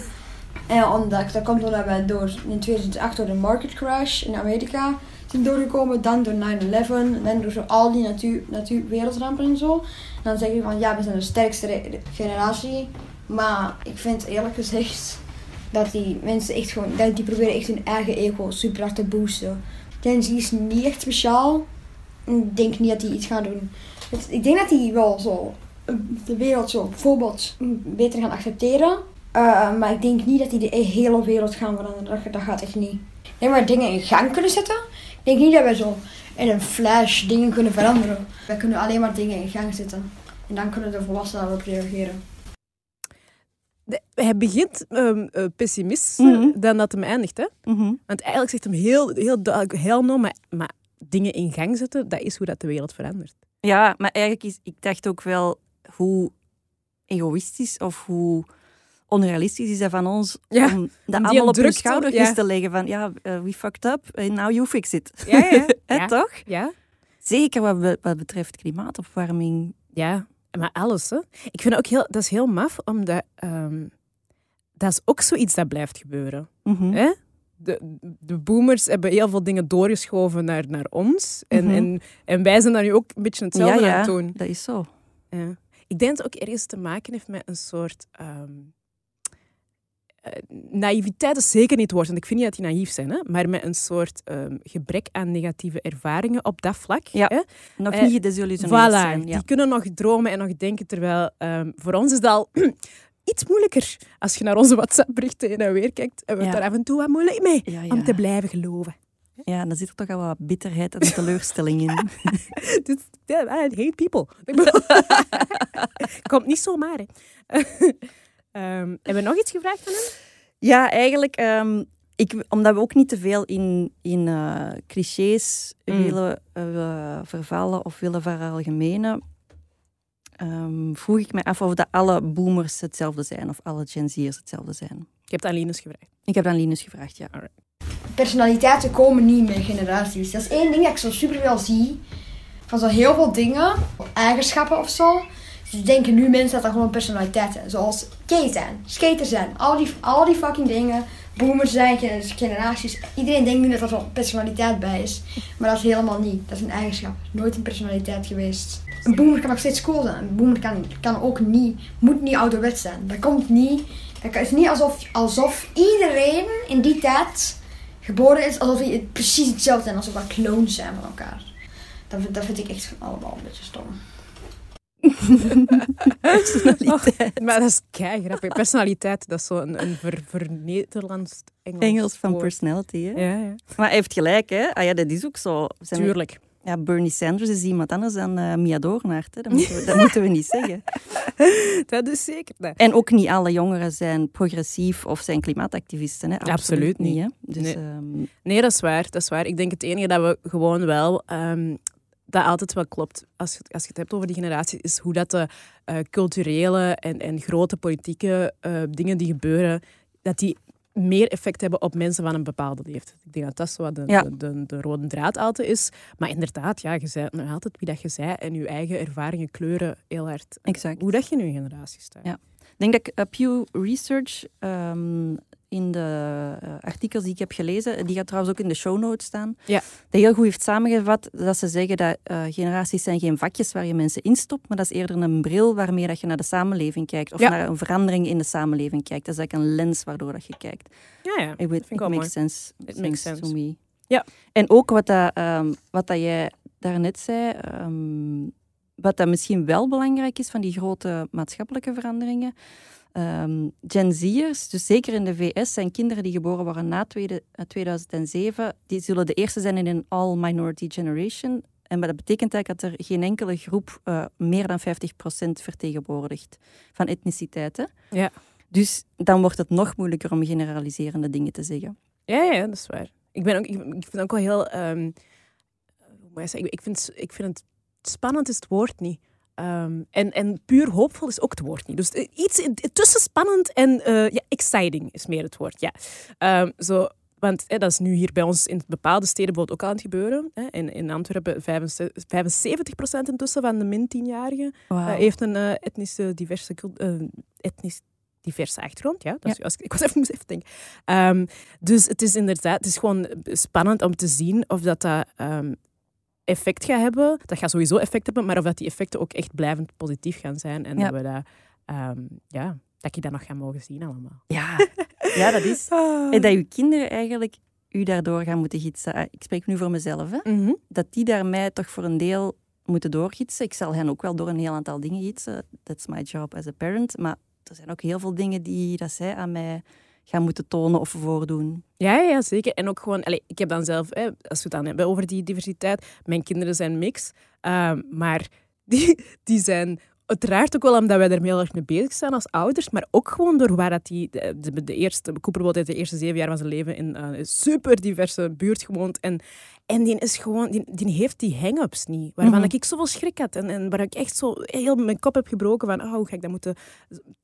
[SPEAKER 6] en omdat, dat komt omdat wij door, in 2008 door de market crash in Amerika zijn doorgekomen. Dan door 9-11. En dan door zo al die natuur, natuur, wereldrampen en zo. En dan zeg je van ja, we zijn de sterkste generatie. Maar ik vind eerlijk gezegd dat die mensen echt gewoon, dat die proberen echt hun eigen ego super hard te boosten. Gen Z is niet echt speciaal. Ik denk niet dat die iets gaan doen. Ik denk dat die wel zo de wereld zo bijvoorbeeld beter gaan accepteren. Uh, maar ik denk niet dat die de hele wereld gaan veranderen. Dat, dat gaat echt niet. Ik denk maar dingen in gang kunnen zetten. Ik denk niet dat wij zo in een flash dingen kunnen veranderen. Wij kunnen alleen maar dingen in gang zetten. En dan kunnen de volwassenen daarop reageren.
[SPEAKER 1] De- hij begint ehm eh, pessimistisch
[SPEAKER 2] Mhm.
[SPEAKER 1] dan dat hem eindigt. Hè?
[SPEAKER 2] Mhm.
[SPEAKER 1] Want eigenlijk zegt hem heel, heel duidelijk, heel no, maar, maar dingen in gang zetten, dat is hoe dat de wereld verandert.
[SPEAKER 2] Ja, maar eigenlijk is... Ik dacht ook wel hoe egoïstisch of hoe onrealistisch is dat van ons
[SPEAKER 1] Ja,
[SPEAKER 2] om dat allemaal op hun
[SPEAKER 1] te-
[SPEAKER 2] schoudertjes
[SPEAKER 1] ja.
[SPEAKER 2] te leggen van ja, eh, we fucked up, and now you fix it.
[SPEAKER 1] Ja, ja.
[SPEAKER 2] Toch?
[SPEAKER 1] ja.
[SPEAKER 2] Zeker wat, be- wat betreft klimaatopwarming.
[SPEAKER 1] Ja, maar alles. Hè. Ik vind het ook heel, dat is heel maf, omdat ehm, dat is ook zoiets dat blijft gebeuren.
[SPEAKER 2] Mhm.
[SPEAKER 1] Hè? De, de boomers hebben heel veel dingen doorgeschoven naar, naar ons. En,
[SPEAKER 2] Mhm.
[SPEAKER 1] en, en wij zijn daar nu ook een beetje hetzelfde aan het doen.
[SPEAKER 2] Dat is zo.
[SPEAKER 1] Ja. Ik denk dat het ook ergens te maken heeft met een soort... ehm, eh, naïviteit is zeker niet het woord, want ik vind niet dat die naïef zijn, hè? maar met een soort ehm, gebrek aan negatieve ervaringen op dat vlak.
[SPEAKER 2] Ja,
[SPEAKER 1] Hè?
[SPEAKER 2] Nog
[SPEAKER 1] Eh,
[SPEAKER 2] niet gedesillusioneerd
[SPEAKER 1] Voilà,
[SPEAKER 2] zijn. Ja.
[SPEAKER 1] die kunnen nog dromen en nog denken, terwijl ehm, voor ons is dat al iets moeilijker. Als je naar onze WhatsApp-berichten heen en weer kijkt, hebben we
[SPEAKER 2] Ja.
[SPEAKER 1] daar af en toe wat moeilijk mee
[SPEAKER 2] ja.
[SPEAKER 1] om te blijven geloven.
[SPEAKER 2] Ja, dan zit er toch al wat bitterheid en teleurstelling in.
[SPEAKER 1] Dit, ja, I hate people. Komt niet zomaar, hè. Ehm, hebben we nog iets gevraagd van hem?
[SPEAKER 2] Ja, eigenlijk, ehm, ik, omdat we ook niet te veel in, in eh, clichés
[SPEAKER 1] Mm.
[SPEAKER 2] willen eh, vervallen of willen veralgemenen, ehm vroeg ik me af of dat alle boomers hetzelfde zijn of alle Gen Z'ers hetzelfde zijn.
[SPEAKER 1] Ik heb het aan Linus gevraagd.
[SPEAKER 2] Ik heb aan Linus gevraagd, ja.
[SPEAKER 6] Personaliteiten komen niet met generaties. Dat is één ding dat ik zo super veel zie. Van zo heel veel dingen, eigenschappen of zo. Dus denken nu mensen dat dat gewoon personaliteiten. Zoals gay zijn, skater zijn, al die, al die fucking dingen. Boomers zijn, gen- generaties. Iedereen denkt nu dat er zo'n personaliteit bij is. Maar dat is helemaal niet. Dat is een eigenschap. Nooit een personaliteit geweest. Een boomer kan nog steeds cool zijn. Een boomer kan, kan ook niet, moet niet ouderwets zijn. Dat komt niet. Het is niet alsof, alsof iedereen in die tijd geboren is alsof die het precies hetzelfde zijn, alsof dat clones zijn van elkaar. Dat, vind- dat vind ik echt allemaal een beetje stom.
[SPEAKER 2] Personaliteit.
[SPEAKER 1] Maar dat is kei grappig. Personaliteit, dat is zo een, een ver, ver-Nederlands Engels,
[SPEAKER 2] Engels van
[SPEAKER 1] woord.
[SPEAKER 2] personality, hè?
[SPEAKER 1] Ja, ja,
[SPEAKER 2] Maar hij heeft gelijk, hè? Ah ja, dat is ook zo. Zijn we-
[SPEAKER 1] tuurlijk.
[SPEAKER 2] Ja, Bernie Sanders is iemand anders dan eh, Mia Doornaert, hè? Dat, moeten we, dat moeten we niet zeggen.
[SPEAKER 1] Dat is zeker.
[SPEAKER 2] En ook niet alle jongeren zijn progressief of zijn klimaatactivisten. Hè?
[SPEAKER 1] Absoluut niet.
[SPEAKER 2] Hè? Dus,
[SPEAKER 1] Nee.
[SPEAKER 2] ehm,
[SPEAKER 1] Nee, dat is waar. Dat is waar. Ik denk het enige dat we gewoon wel... ehm, dat altijd wel klopt, als je, als je het hebt over die generatie, is hoe dat de eh, culturele en, en grote politieke eh, dingen die gebeuren, dat die meer effect hebben op mensen van een bepaalde leeftijd. Ik denk dat dat zo wat de,
[SPEAKER 2] Ja.
[SPEAKER 1] de, de, de rode draad altijd is. Maar inderdaad, ja, je zei nog altijd wie dat je zei en je eigen ervaringen kleuren heel hard
[SPEAKER 2] exact.
[SPEAKER 1] hoe dat je in je generatie staat.
[SPEAKER 2] Ja. Ik denk dat ik Pew Research ehm, in de eh, artikels die ik heb gelezen, die gaat trouwens ook in de show notes staan,
[SPEAKER 1] Ja.
[SPEAKER 2] dat heel goed heeft samengevat dat ze zeggen dat eh, generaties zijn geen vakjes waar je mensen instopt, maar dat is eerder een bril waarmee dat je naar de samenleving kijkt of
[SPEAKER 1] Ja.
[SPEAKER 2] naar een verandering in de samenleving kijkt. Dat is eigenlijk een lens waardoor dat je kijkt.
[SPEAKER 1] Ja, ja.
[SPEAKER 2] It,
[SPEAKER 1] wel
[SPEAKER 2] makes sense,
[SPEAKER 1] It makes
[SPEAKER 2] to
[SPEAKER 1] sense.
[SPEAKER 2] me.
[SPEAKER 1] Ja.
[SPEAKER 2] En ook wat, dat, ehm, wat dat jij daarnet zei, ehm, wat dat misschien wel belangrijk is van die grote maatschappelijke veranderingen. Ehm, Gen Z'ers, dus zeker in de VS, zijn kinderen die geboren worden na tweede- eh, 2007, die zullen de eerste zijn in een all-minority generation. En dat betekent eigenlijk dat er geen enkele groep eh, meer dan 50% vertegenwoordigt van etniciteiten.
[SPEAKER 1] Ja.
[SPEAKER 2] Dus dan wordt het nog moeilijker om generaliserende dingen te zeggen.
[SPEAKER 1] Ja, ja, dat is waar. Ik, ben ook, ik, ik vind ook wel heel... hoe moet je zeggen? Ik vind, ik vind het spannend is het woord niet. Ehm, en, en puur hoopvol is ook het woord niet. Dus eh, iets tussen spannend en eh, ja, exciting is meer het woord. Ja. Ehm, zo, want hè, dat is nu hier bij ons in bepaalde steden bijvoorbeeld ook aan het gebeuren. Hè. In, in Antwerpen 75% intussen van de min 10-jarigen
[SPEAKER 2] Wauw.
[SPEAKER 1] eh, heeft een etnische diverse, etnisch diverse achtergrond. Ja, dat is juist. Ik was even, moest even denken. Ehm, dus het is inderdaad, het is gewoon spannend om te zien of dat, dat effect gaat hebben. Dat gaat sowieso effect hebben, maar of dat die effecten ook echt blijvend positief gaan zijn. En
[SPEAKER 2] Ja.
[SPEAKER 1] dat we dat, ehm, ja, dat ik dat nog ga mogen zien allemaal.
[SPEAKER 2] Ja. ja, dat is. En dat je kinderen eigenlijk u daardoor gaan moeten gidsen. Ah, Ik spreek nu voor mezelf, hè.
[SPEAKER 1] Mhm.
[SPEAKER 2] dat die daar mij toch voor een deel moeten doorgidsen. Ik zal hen ook wel door een heel aantal dingen gidsen. That's my job as a parent. Maar er zijn ook heel veel dingen die dat zij aan mij gaan moeten tonen of voordoen.
[SPEAKER 1] Ja, ja, zeker. En ook gewoon, allee, ik heb dan zelf, hè, als we het dan hebben over die diversiteit, mijn kinderen zijn mix, ehm, maar die, die zijn uiteraard ook wel omdat wij er heel erg mee bezig zijn als ouders, maar ook gewoon door waar dat die, de, eerste, Cooper bijvoorbeeld heeft de eerste zeven jaar van zijn leven in eh, een super diverse buurt gewoond en en die, is gewoon, die, die heeft die hang-ups niet, waarvan
[SPEAKER 2] Mhm.
[SPEAKER 1] ik zoveel schrik had en, en waar ik echt zo heel mijn kop heb gebroken van, oh, hoe ga ik dat moeten...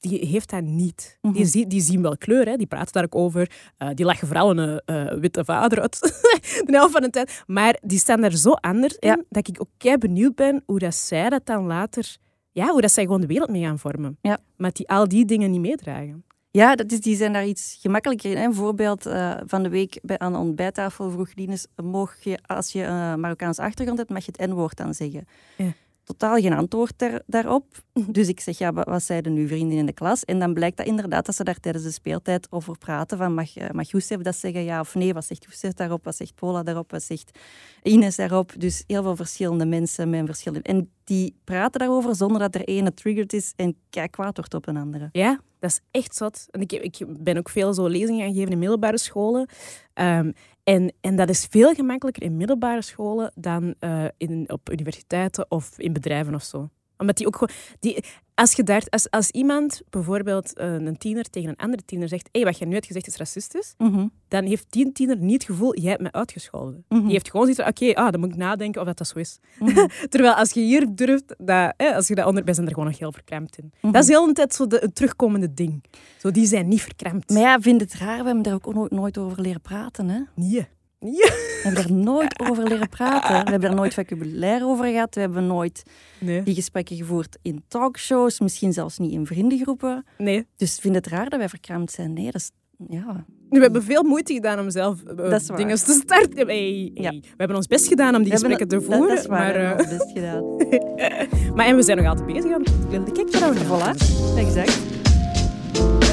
[SPEAKER 1] Die heeft dat niet. Die, zie- die zien wel kleur, hè. die praten daar ook over. Eh, die lachen vooral een eh, witte vader uit de helft van de tijd. Maar die staan daar zo anders in,
[SPEAKER 2] Ja.
[SPEAKER 1] dat ik ook kei benieuwd ben hoe dat zij dat dan later... Ja, hoe dat zij gewoon de wereld mee gaan vormen.
[SPEAKER 2] Ja.
[SPEAKER 1] Maar die al die dingen niet meedragen.
[SPEAKER 2] Ja, dat is, die zijn daar iets gemakkelijker in. hè. Een voorbeeld eh, van de week bij, aan de ontbijttafel vroeg Linus, mocht je, als je een Marokkaanse achtergrond hebt, mag je het N-woord dan zeggen.
[SPEAKER 1] Ja.
[SPEAKER 2] Totaal geen antwoord daar, daarop. Dus ik zeg, ja, wa- wat zeiden nu vrienden in de klas? En dan blijkt dat inderdaad dat ze daar tijdens de speeltijd over praten. Van, mag, eh, mag Youssef dat zeggen, ja of nee? Wat zegt Youssef daarop? Wat zegt Paula daarop? Wat zegt Ines daarop? Dus heel veel verschillende mensen met verschillende... En die praten daarover zonder dat er ene triggered is en kijk kwaad wordt op een andere.
[SPEAKER 1] Ja, dat is echt zot. En ik, ik ben ook veel zo lezingen gaan geven in middelbare scholen. Ehm, en, en dat is veel gemakkelijker in middelbare scholen dan eh, in, op universiteiten of in bedrijven of zo. Omdat die ook gewoon... Die, als, je daar, als, als iemand bijvoorbeeld eh, een tiener tegen een andere tiener zegt hey, wat je nu hebt gezegd is racistisch,
[SPEAKER 2] Mhm.
[SPEAKER 1] dan heeft die tiener niet het gevoel, jij hebt me uitgescholden.
[SPEAKER 2] Mhm.
[SPEAKER 1] Die heeft gewoon zoiets van, oké, ah, dan moet ik nadenken of dat, dat zo is.
[SPEAKER 2] Mhm.
[SPEAKER 1] Terwijl als je hier durft, dat, hè, als je dat onder... Wij zijn er gewoon nog heel verkrampt in.
[SPEAKER 2] Mhm.
[SPEAKER 1] Dat is heel de tijd zo de, een terugkomende ding. Zo, die zijn niet verkrampt.
[SPEAKER 2] Maar ja, vind het raar, we hebben daar ook nooit, nooit over leren praten. Hè?
[SPEAKER 1] Nee.
[SPEAKER 2] We hebben daar nooit over leren praten. We hebben daar nooit vocabulaire over gehad. We hebben nooit
[SPEAKER 1] Nee.
[SPEAKER 2] die gesprekken gevoerd in talkshows, misschien zelfs niet in vriendengroepen.
[SPEAKER 1] nee.
[SPEAKER 2] Dus vind het raar dat wij verkrampt zijn. Nee, dat is... Ja.
[SPEAKER 1] We hebben veel moeite gedaan om zelf eh, dingen te starten. Hey, hey.
[SPEAKER 2] Ja.
[SPEAKER 1] We hebben ons best gedaan om die
[SPEAKER 2] We
[SPEAKER 1] gesprekken te voeren.
[SPEAKER 2] Dat is waar, we
[SPEAKER 1] maar,
[SPEAKER 2] hebben
[SPEAKER 1] eh,
[SPEAKER 2] ons best gedaan.
[SPEAKER 1] maar en we zijn nog altijd bezig aan het Kijk waar we
[SPEAKER 2] Voilà, exact.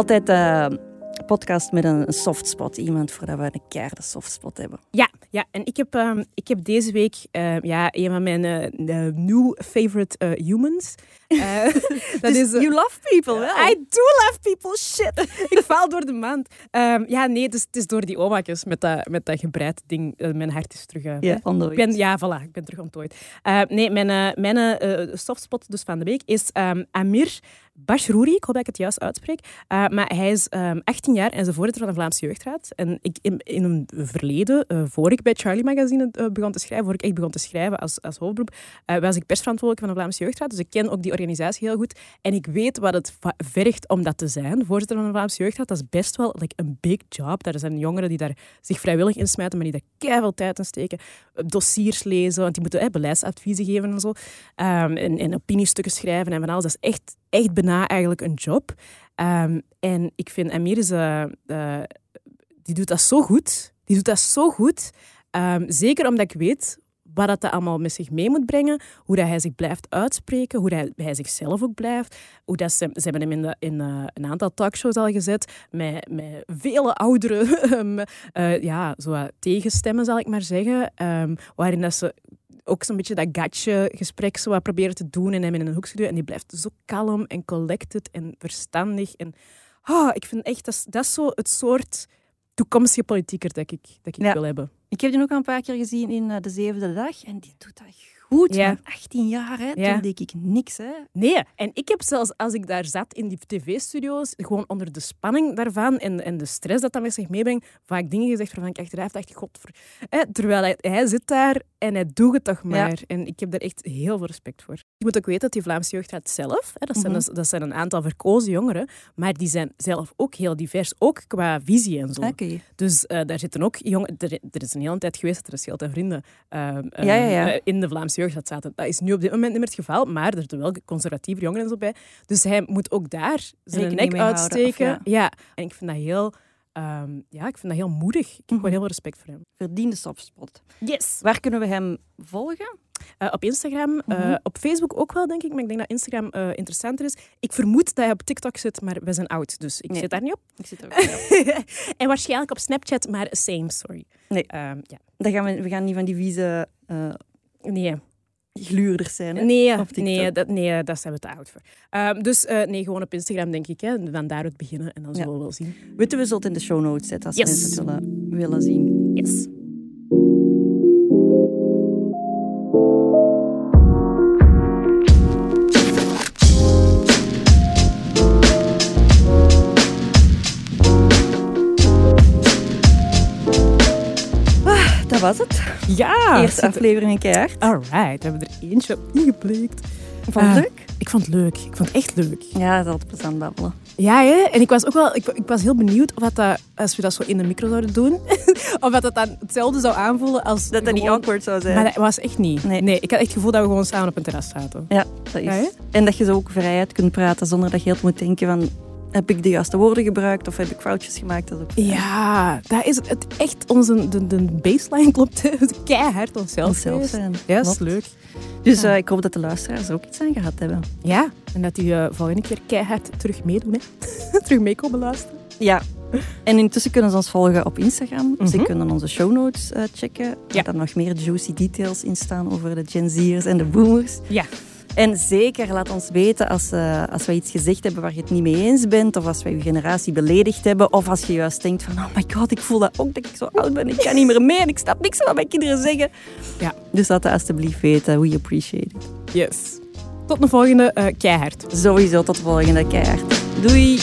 [SPEAKER 2] Altijd de podcast met een softspot. Iemand voordat we een keiharde softspot hebben.
[SPEAKER 1] Ja, ja, en ik heb, ehm, ik heb deze week eh, ja, een van mijn eh, eh, new favorite eh, humans. Eh, dat is, eh,
[SPEAKER 2] you love people, wel?
[SPEAKER 1] I do love people, shit. ik val door de mand. Ehm, ja, nee, het is, het is door die oma's met dat, met dat gebreid ding. eh, mijn hart is terug.
[SPEAKER 2] onder
[SPEAKER 1] Ik ben, ja, voilà, ik ben terug ontdooid. Eh nee, mijn, mijn softspot dus van de week is ehm, Amir Bashrouri. Ik hoop dat ik het juist uitspreek. Maar hij is ehm 18 jaar en is de voorzitter van de Vlaamse Jeugdraad. En ik, in, in een verleden, voor ik bij Charlie Magazine begon te schrijven, voor ik echt begon te schrijven als, als hoofdberoep, was ik persverantwoordelijke van de Vlaamse Jeugdraad. Dus ik ken ook die organisatie heel goed. En ik weet wat het vergt om dat te zijn, voorzitter van de Vlaamse Jeugdraad. Dat is best wel een big job. Daar zijn jongeren die daar zich vrijwillig insmijten, maar die daar keihard tijd in steken. Dossiers lezen, want die moeten eh, beleidsadviezen geven en zo. Ehm, en, en opiniestukken schrijven en van alles. Dat is echt, echt bijna eigenlijk een job. Ehm, en ik vind Amir eh, eh, die doet dat zo goed. Die doet dat zo goed. Ehm, zeker omdat ik weet wat dat, allemaal met zich mee moet brengen, hoe dat hij zich blijft uitspreken, hoe hij, hij zichzelf ook blijft. Hoe dat ze, ze hebben hem in, de, in eh, een aantal talkshows al gezet, met, met vele oudere ehm, eh, ja, zo, tegenstemmen, zal ik maar zeggen, ehm, waarin dat ze ook zo'n beetje dat gatje-gesprek zo wat proberen te doen en hem in een hoek duwen. En die blijft zo kalm en collected en verstandig. En ah, ik vind echt, dat is, dat is zo het soort toekomstige politieker dat ik, dat ik
[SPEAKER 2] Ja.
[SPEAKER 1] wil hebben.
[SPEAKER 2] Ik heb die ook al een paar keer gezien in eh, De Zevende Dag. En die doet dat goed.
[SPEAKER 1] Ja.
[SPEAKER 2] man. 18 jaar, hè.
[SPEAKER 1] Ja.
[SPEAKER 2] Toen deed ik niks, hè.
[SPEAKER 1] Nee, en ik heb zelfs als ik daar zat in die tv-studio's, gewoon onder de spanning daarvan en, en de stress dat dat met zich meebrengt, vaak dingen gezegd waarvan ik achteraf dacht, godver... Hè, terwijl hij, hij zit daar en hij doet het toch maar. En ik heb daar echt heel veel respect voor. Je moet ook weten dat die Vlaamse Jeugdraad zelf, hè, dat, zijn,
[SPEAKER 2] Mhm.
[SPEAKER 1] dus- dat zijn een aantal verkozen jongeren, maar die zijn zelf ook heel divers, ook qua visie en zo. Dus eh, daar zitten ook jongen... Er, er is een hele tijd geweest dat er Schild en Vrienden ehm, ehm,
[SPEAKER 2] Ja,
[SPEAKER 1] eh, in de Vlaamse zaten. Dat is nu op dit moment niet meer het geval, maar er zitten wel conservatieve jongeren en zo bij. Dus hij moet ook daar zijn nek
[SPEAKER 2] houden,
[SPEAKER 1] uitsteken. ja. en ik vind dat heel... ehm, ja, ik vind dat heel moedig. Ik heb gewoon heel veel respect voor hem.
[SPEAKER 2] Verdiende softspot.
[SPEAKER 1] Yes.
[SPEAKER 2] Waar kunnen we hem volgen?
[SPEAKER 1] Eh, op Instagram, eh,
[SPEAKER 2] Mhm.
[SPEAKER 1] op Facebook ook wel, denk ik. Maar ik denk dat Instagram eh, interessanter is. Ik vermoed dat hij op TikTok zit, maar we zijn oud. Dus ik
[SPEAKER 2] Nee.
[SPEAKER 1] zit daar niet op.
[SPEAKER 2] Ik zit er ook niet op.
[SPEAKER 1] en waarschijnlijk op Snapchat, maar same, sorry.
[SPEAKER 2] Nee.
[SPEAKER 1] Ehm, ja.
[SPEAKER 2] Dan gaan we, we gaan niet van die vieze
[SPEAKER 1] Nee.
[SPEAKER 2] Gluurders zijn, hè.
[SPEAKER 1] Nee, nee, dat, nee, daar zijn we te oud voor. Ehm, dus eh, nee, gewoon op Instagram, denk ik. Hè. Dan daaruit beginnen en dan zullen we wel zien.
[SPEAKER 2] Weten we zult in de show notes zetten als
[SPEAKER 1] Yes.
[SPEAKER 2] mensen het willen, willen zien.
[SPEAKER 1] Yes.
[SPEAKER 2] Dat was het.
[SPEAKER 1] Ja!
[SPEAKER 2] Eerste aflevering in Keihard.
[SPEAKER 1] Alright, we hebben er eentje op ingeplikt.
[SPEAKER 2] Vond je het
[SPEAKER 1] Ah.
[SPEAKER 2] leuk?
[SPEAKER 1] Ik vond het leuk. Ik vond het echt leuk.
[SPEAKER 2] Ja, dat is altijd plezant babbelen.
[SPEAKER 1] Ja, hè? en ik was ook wel ik, ik was heel benieuwd of dat, dat, als we dat zo in de micro zouden doen, of dat, dat dan hetzelfde zou aanvoelen als.
[SPEAKER 2] Dat dat niet awkward zou zijn.
[SPEAKER 1] Maar dat was echt niet.
[SPEAKER 2] Nee.
[SPEAKER 1] Nee. ik had echt het gevoel dat we gewoon samen op een terras zaten.
[SPEAKER 2] Ja, dat is.
[SPEAKER 1] Ja,
[SPEAKER 2] en dat je zo ook vrijuit kunt praten zonder dat je heel moet denken van... Heb ik de juiste woorden gebruikt of heb ik foutjes gemaakt? Dat ook.
[SPEAKER 1] Ja, dat is het, echt onze de, de baseline klopt. Keihard onszelf.
[SPEAKER 2] Onszelf zijn.
[SPEAKER 1] Ja, dat is
[SPEAKER 2] Klopt.
[SPEAKER 1] leuk.
[SPEAKER 2] Dus eh, ik hoop dat de luisteraars er ook iets aan gehad hebben.
[SPEAKER 1] Ja, en dat die eh, volgende keer keihard terug meedoen. Hè. terug meekomen luisteren.
[SPEAKER 2] Ja. En intussen kunnen ze ons volgen op Instagram. Ze
[SPEAKER 1] Mhm.
[SPEAKER 2] kunnen onze show notes eh, checken.
[SPEAKER 1] Ja.
[SPEAKER 2] Dan nog meer juicy details in staan over de Gen Z'ers en de boomers.
[SPEAKER 1] Ja.
[SPEAKER 2] En zeker laat ons weten als, eh, als wij iets gezegd hebben waar je het niet mee eens bent. Of als wij je generatie beledigd hebben. Of als je juist denkt van, oh my god, ik voel dat ook dat ik zo oud ben. Ik kan niet meer mee en ik snap niks van wat mijn kinderen zeggen.
[SPEAKER 1] Ja.
[SPEAKER 2] Dus laat dat alsjeblieft weten. We appreciate it.
[SPEAKER 1] Yes. Tot de volgende eh keihard.
[SPEAKER 2] Sowieso tot de volgende keihard. Doei!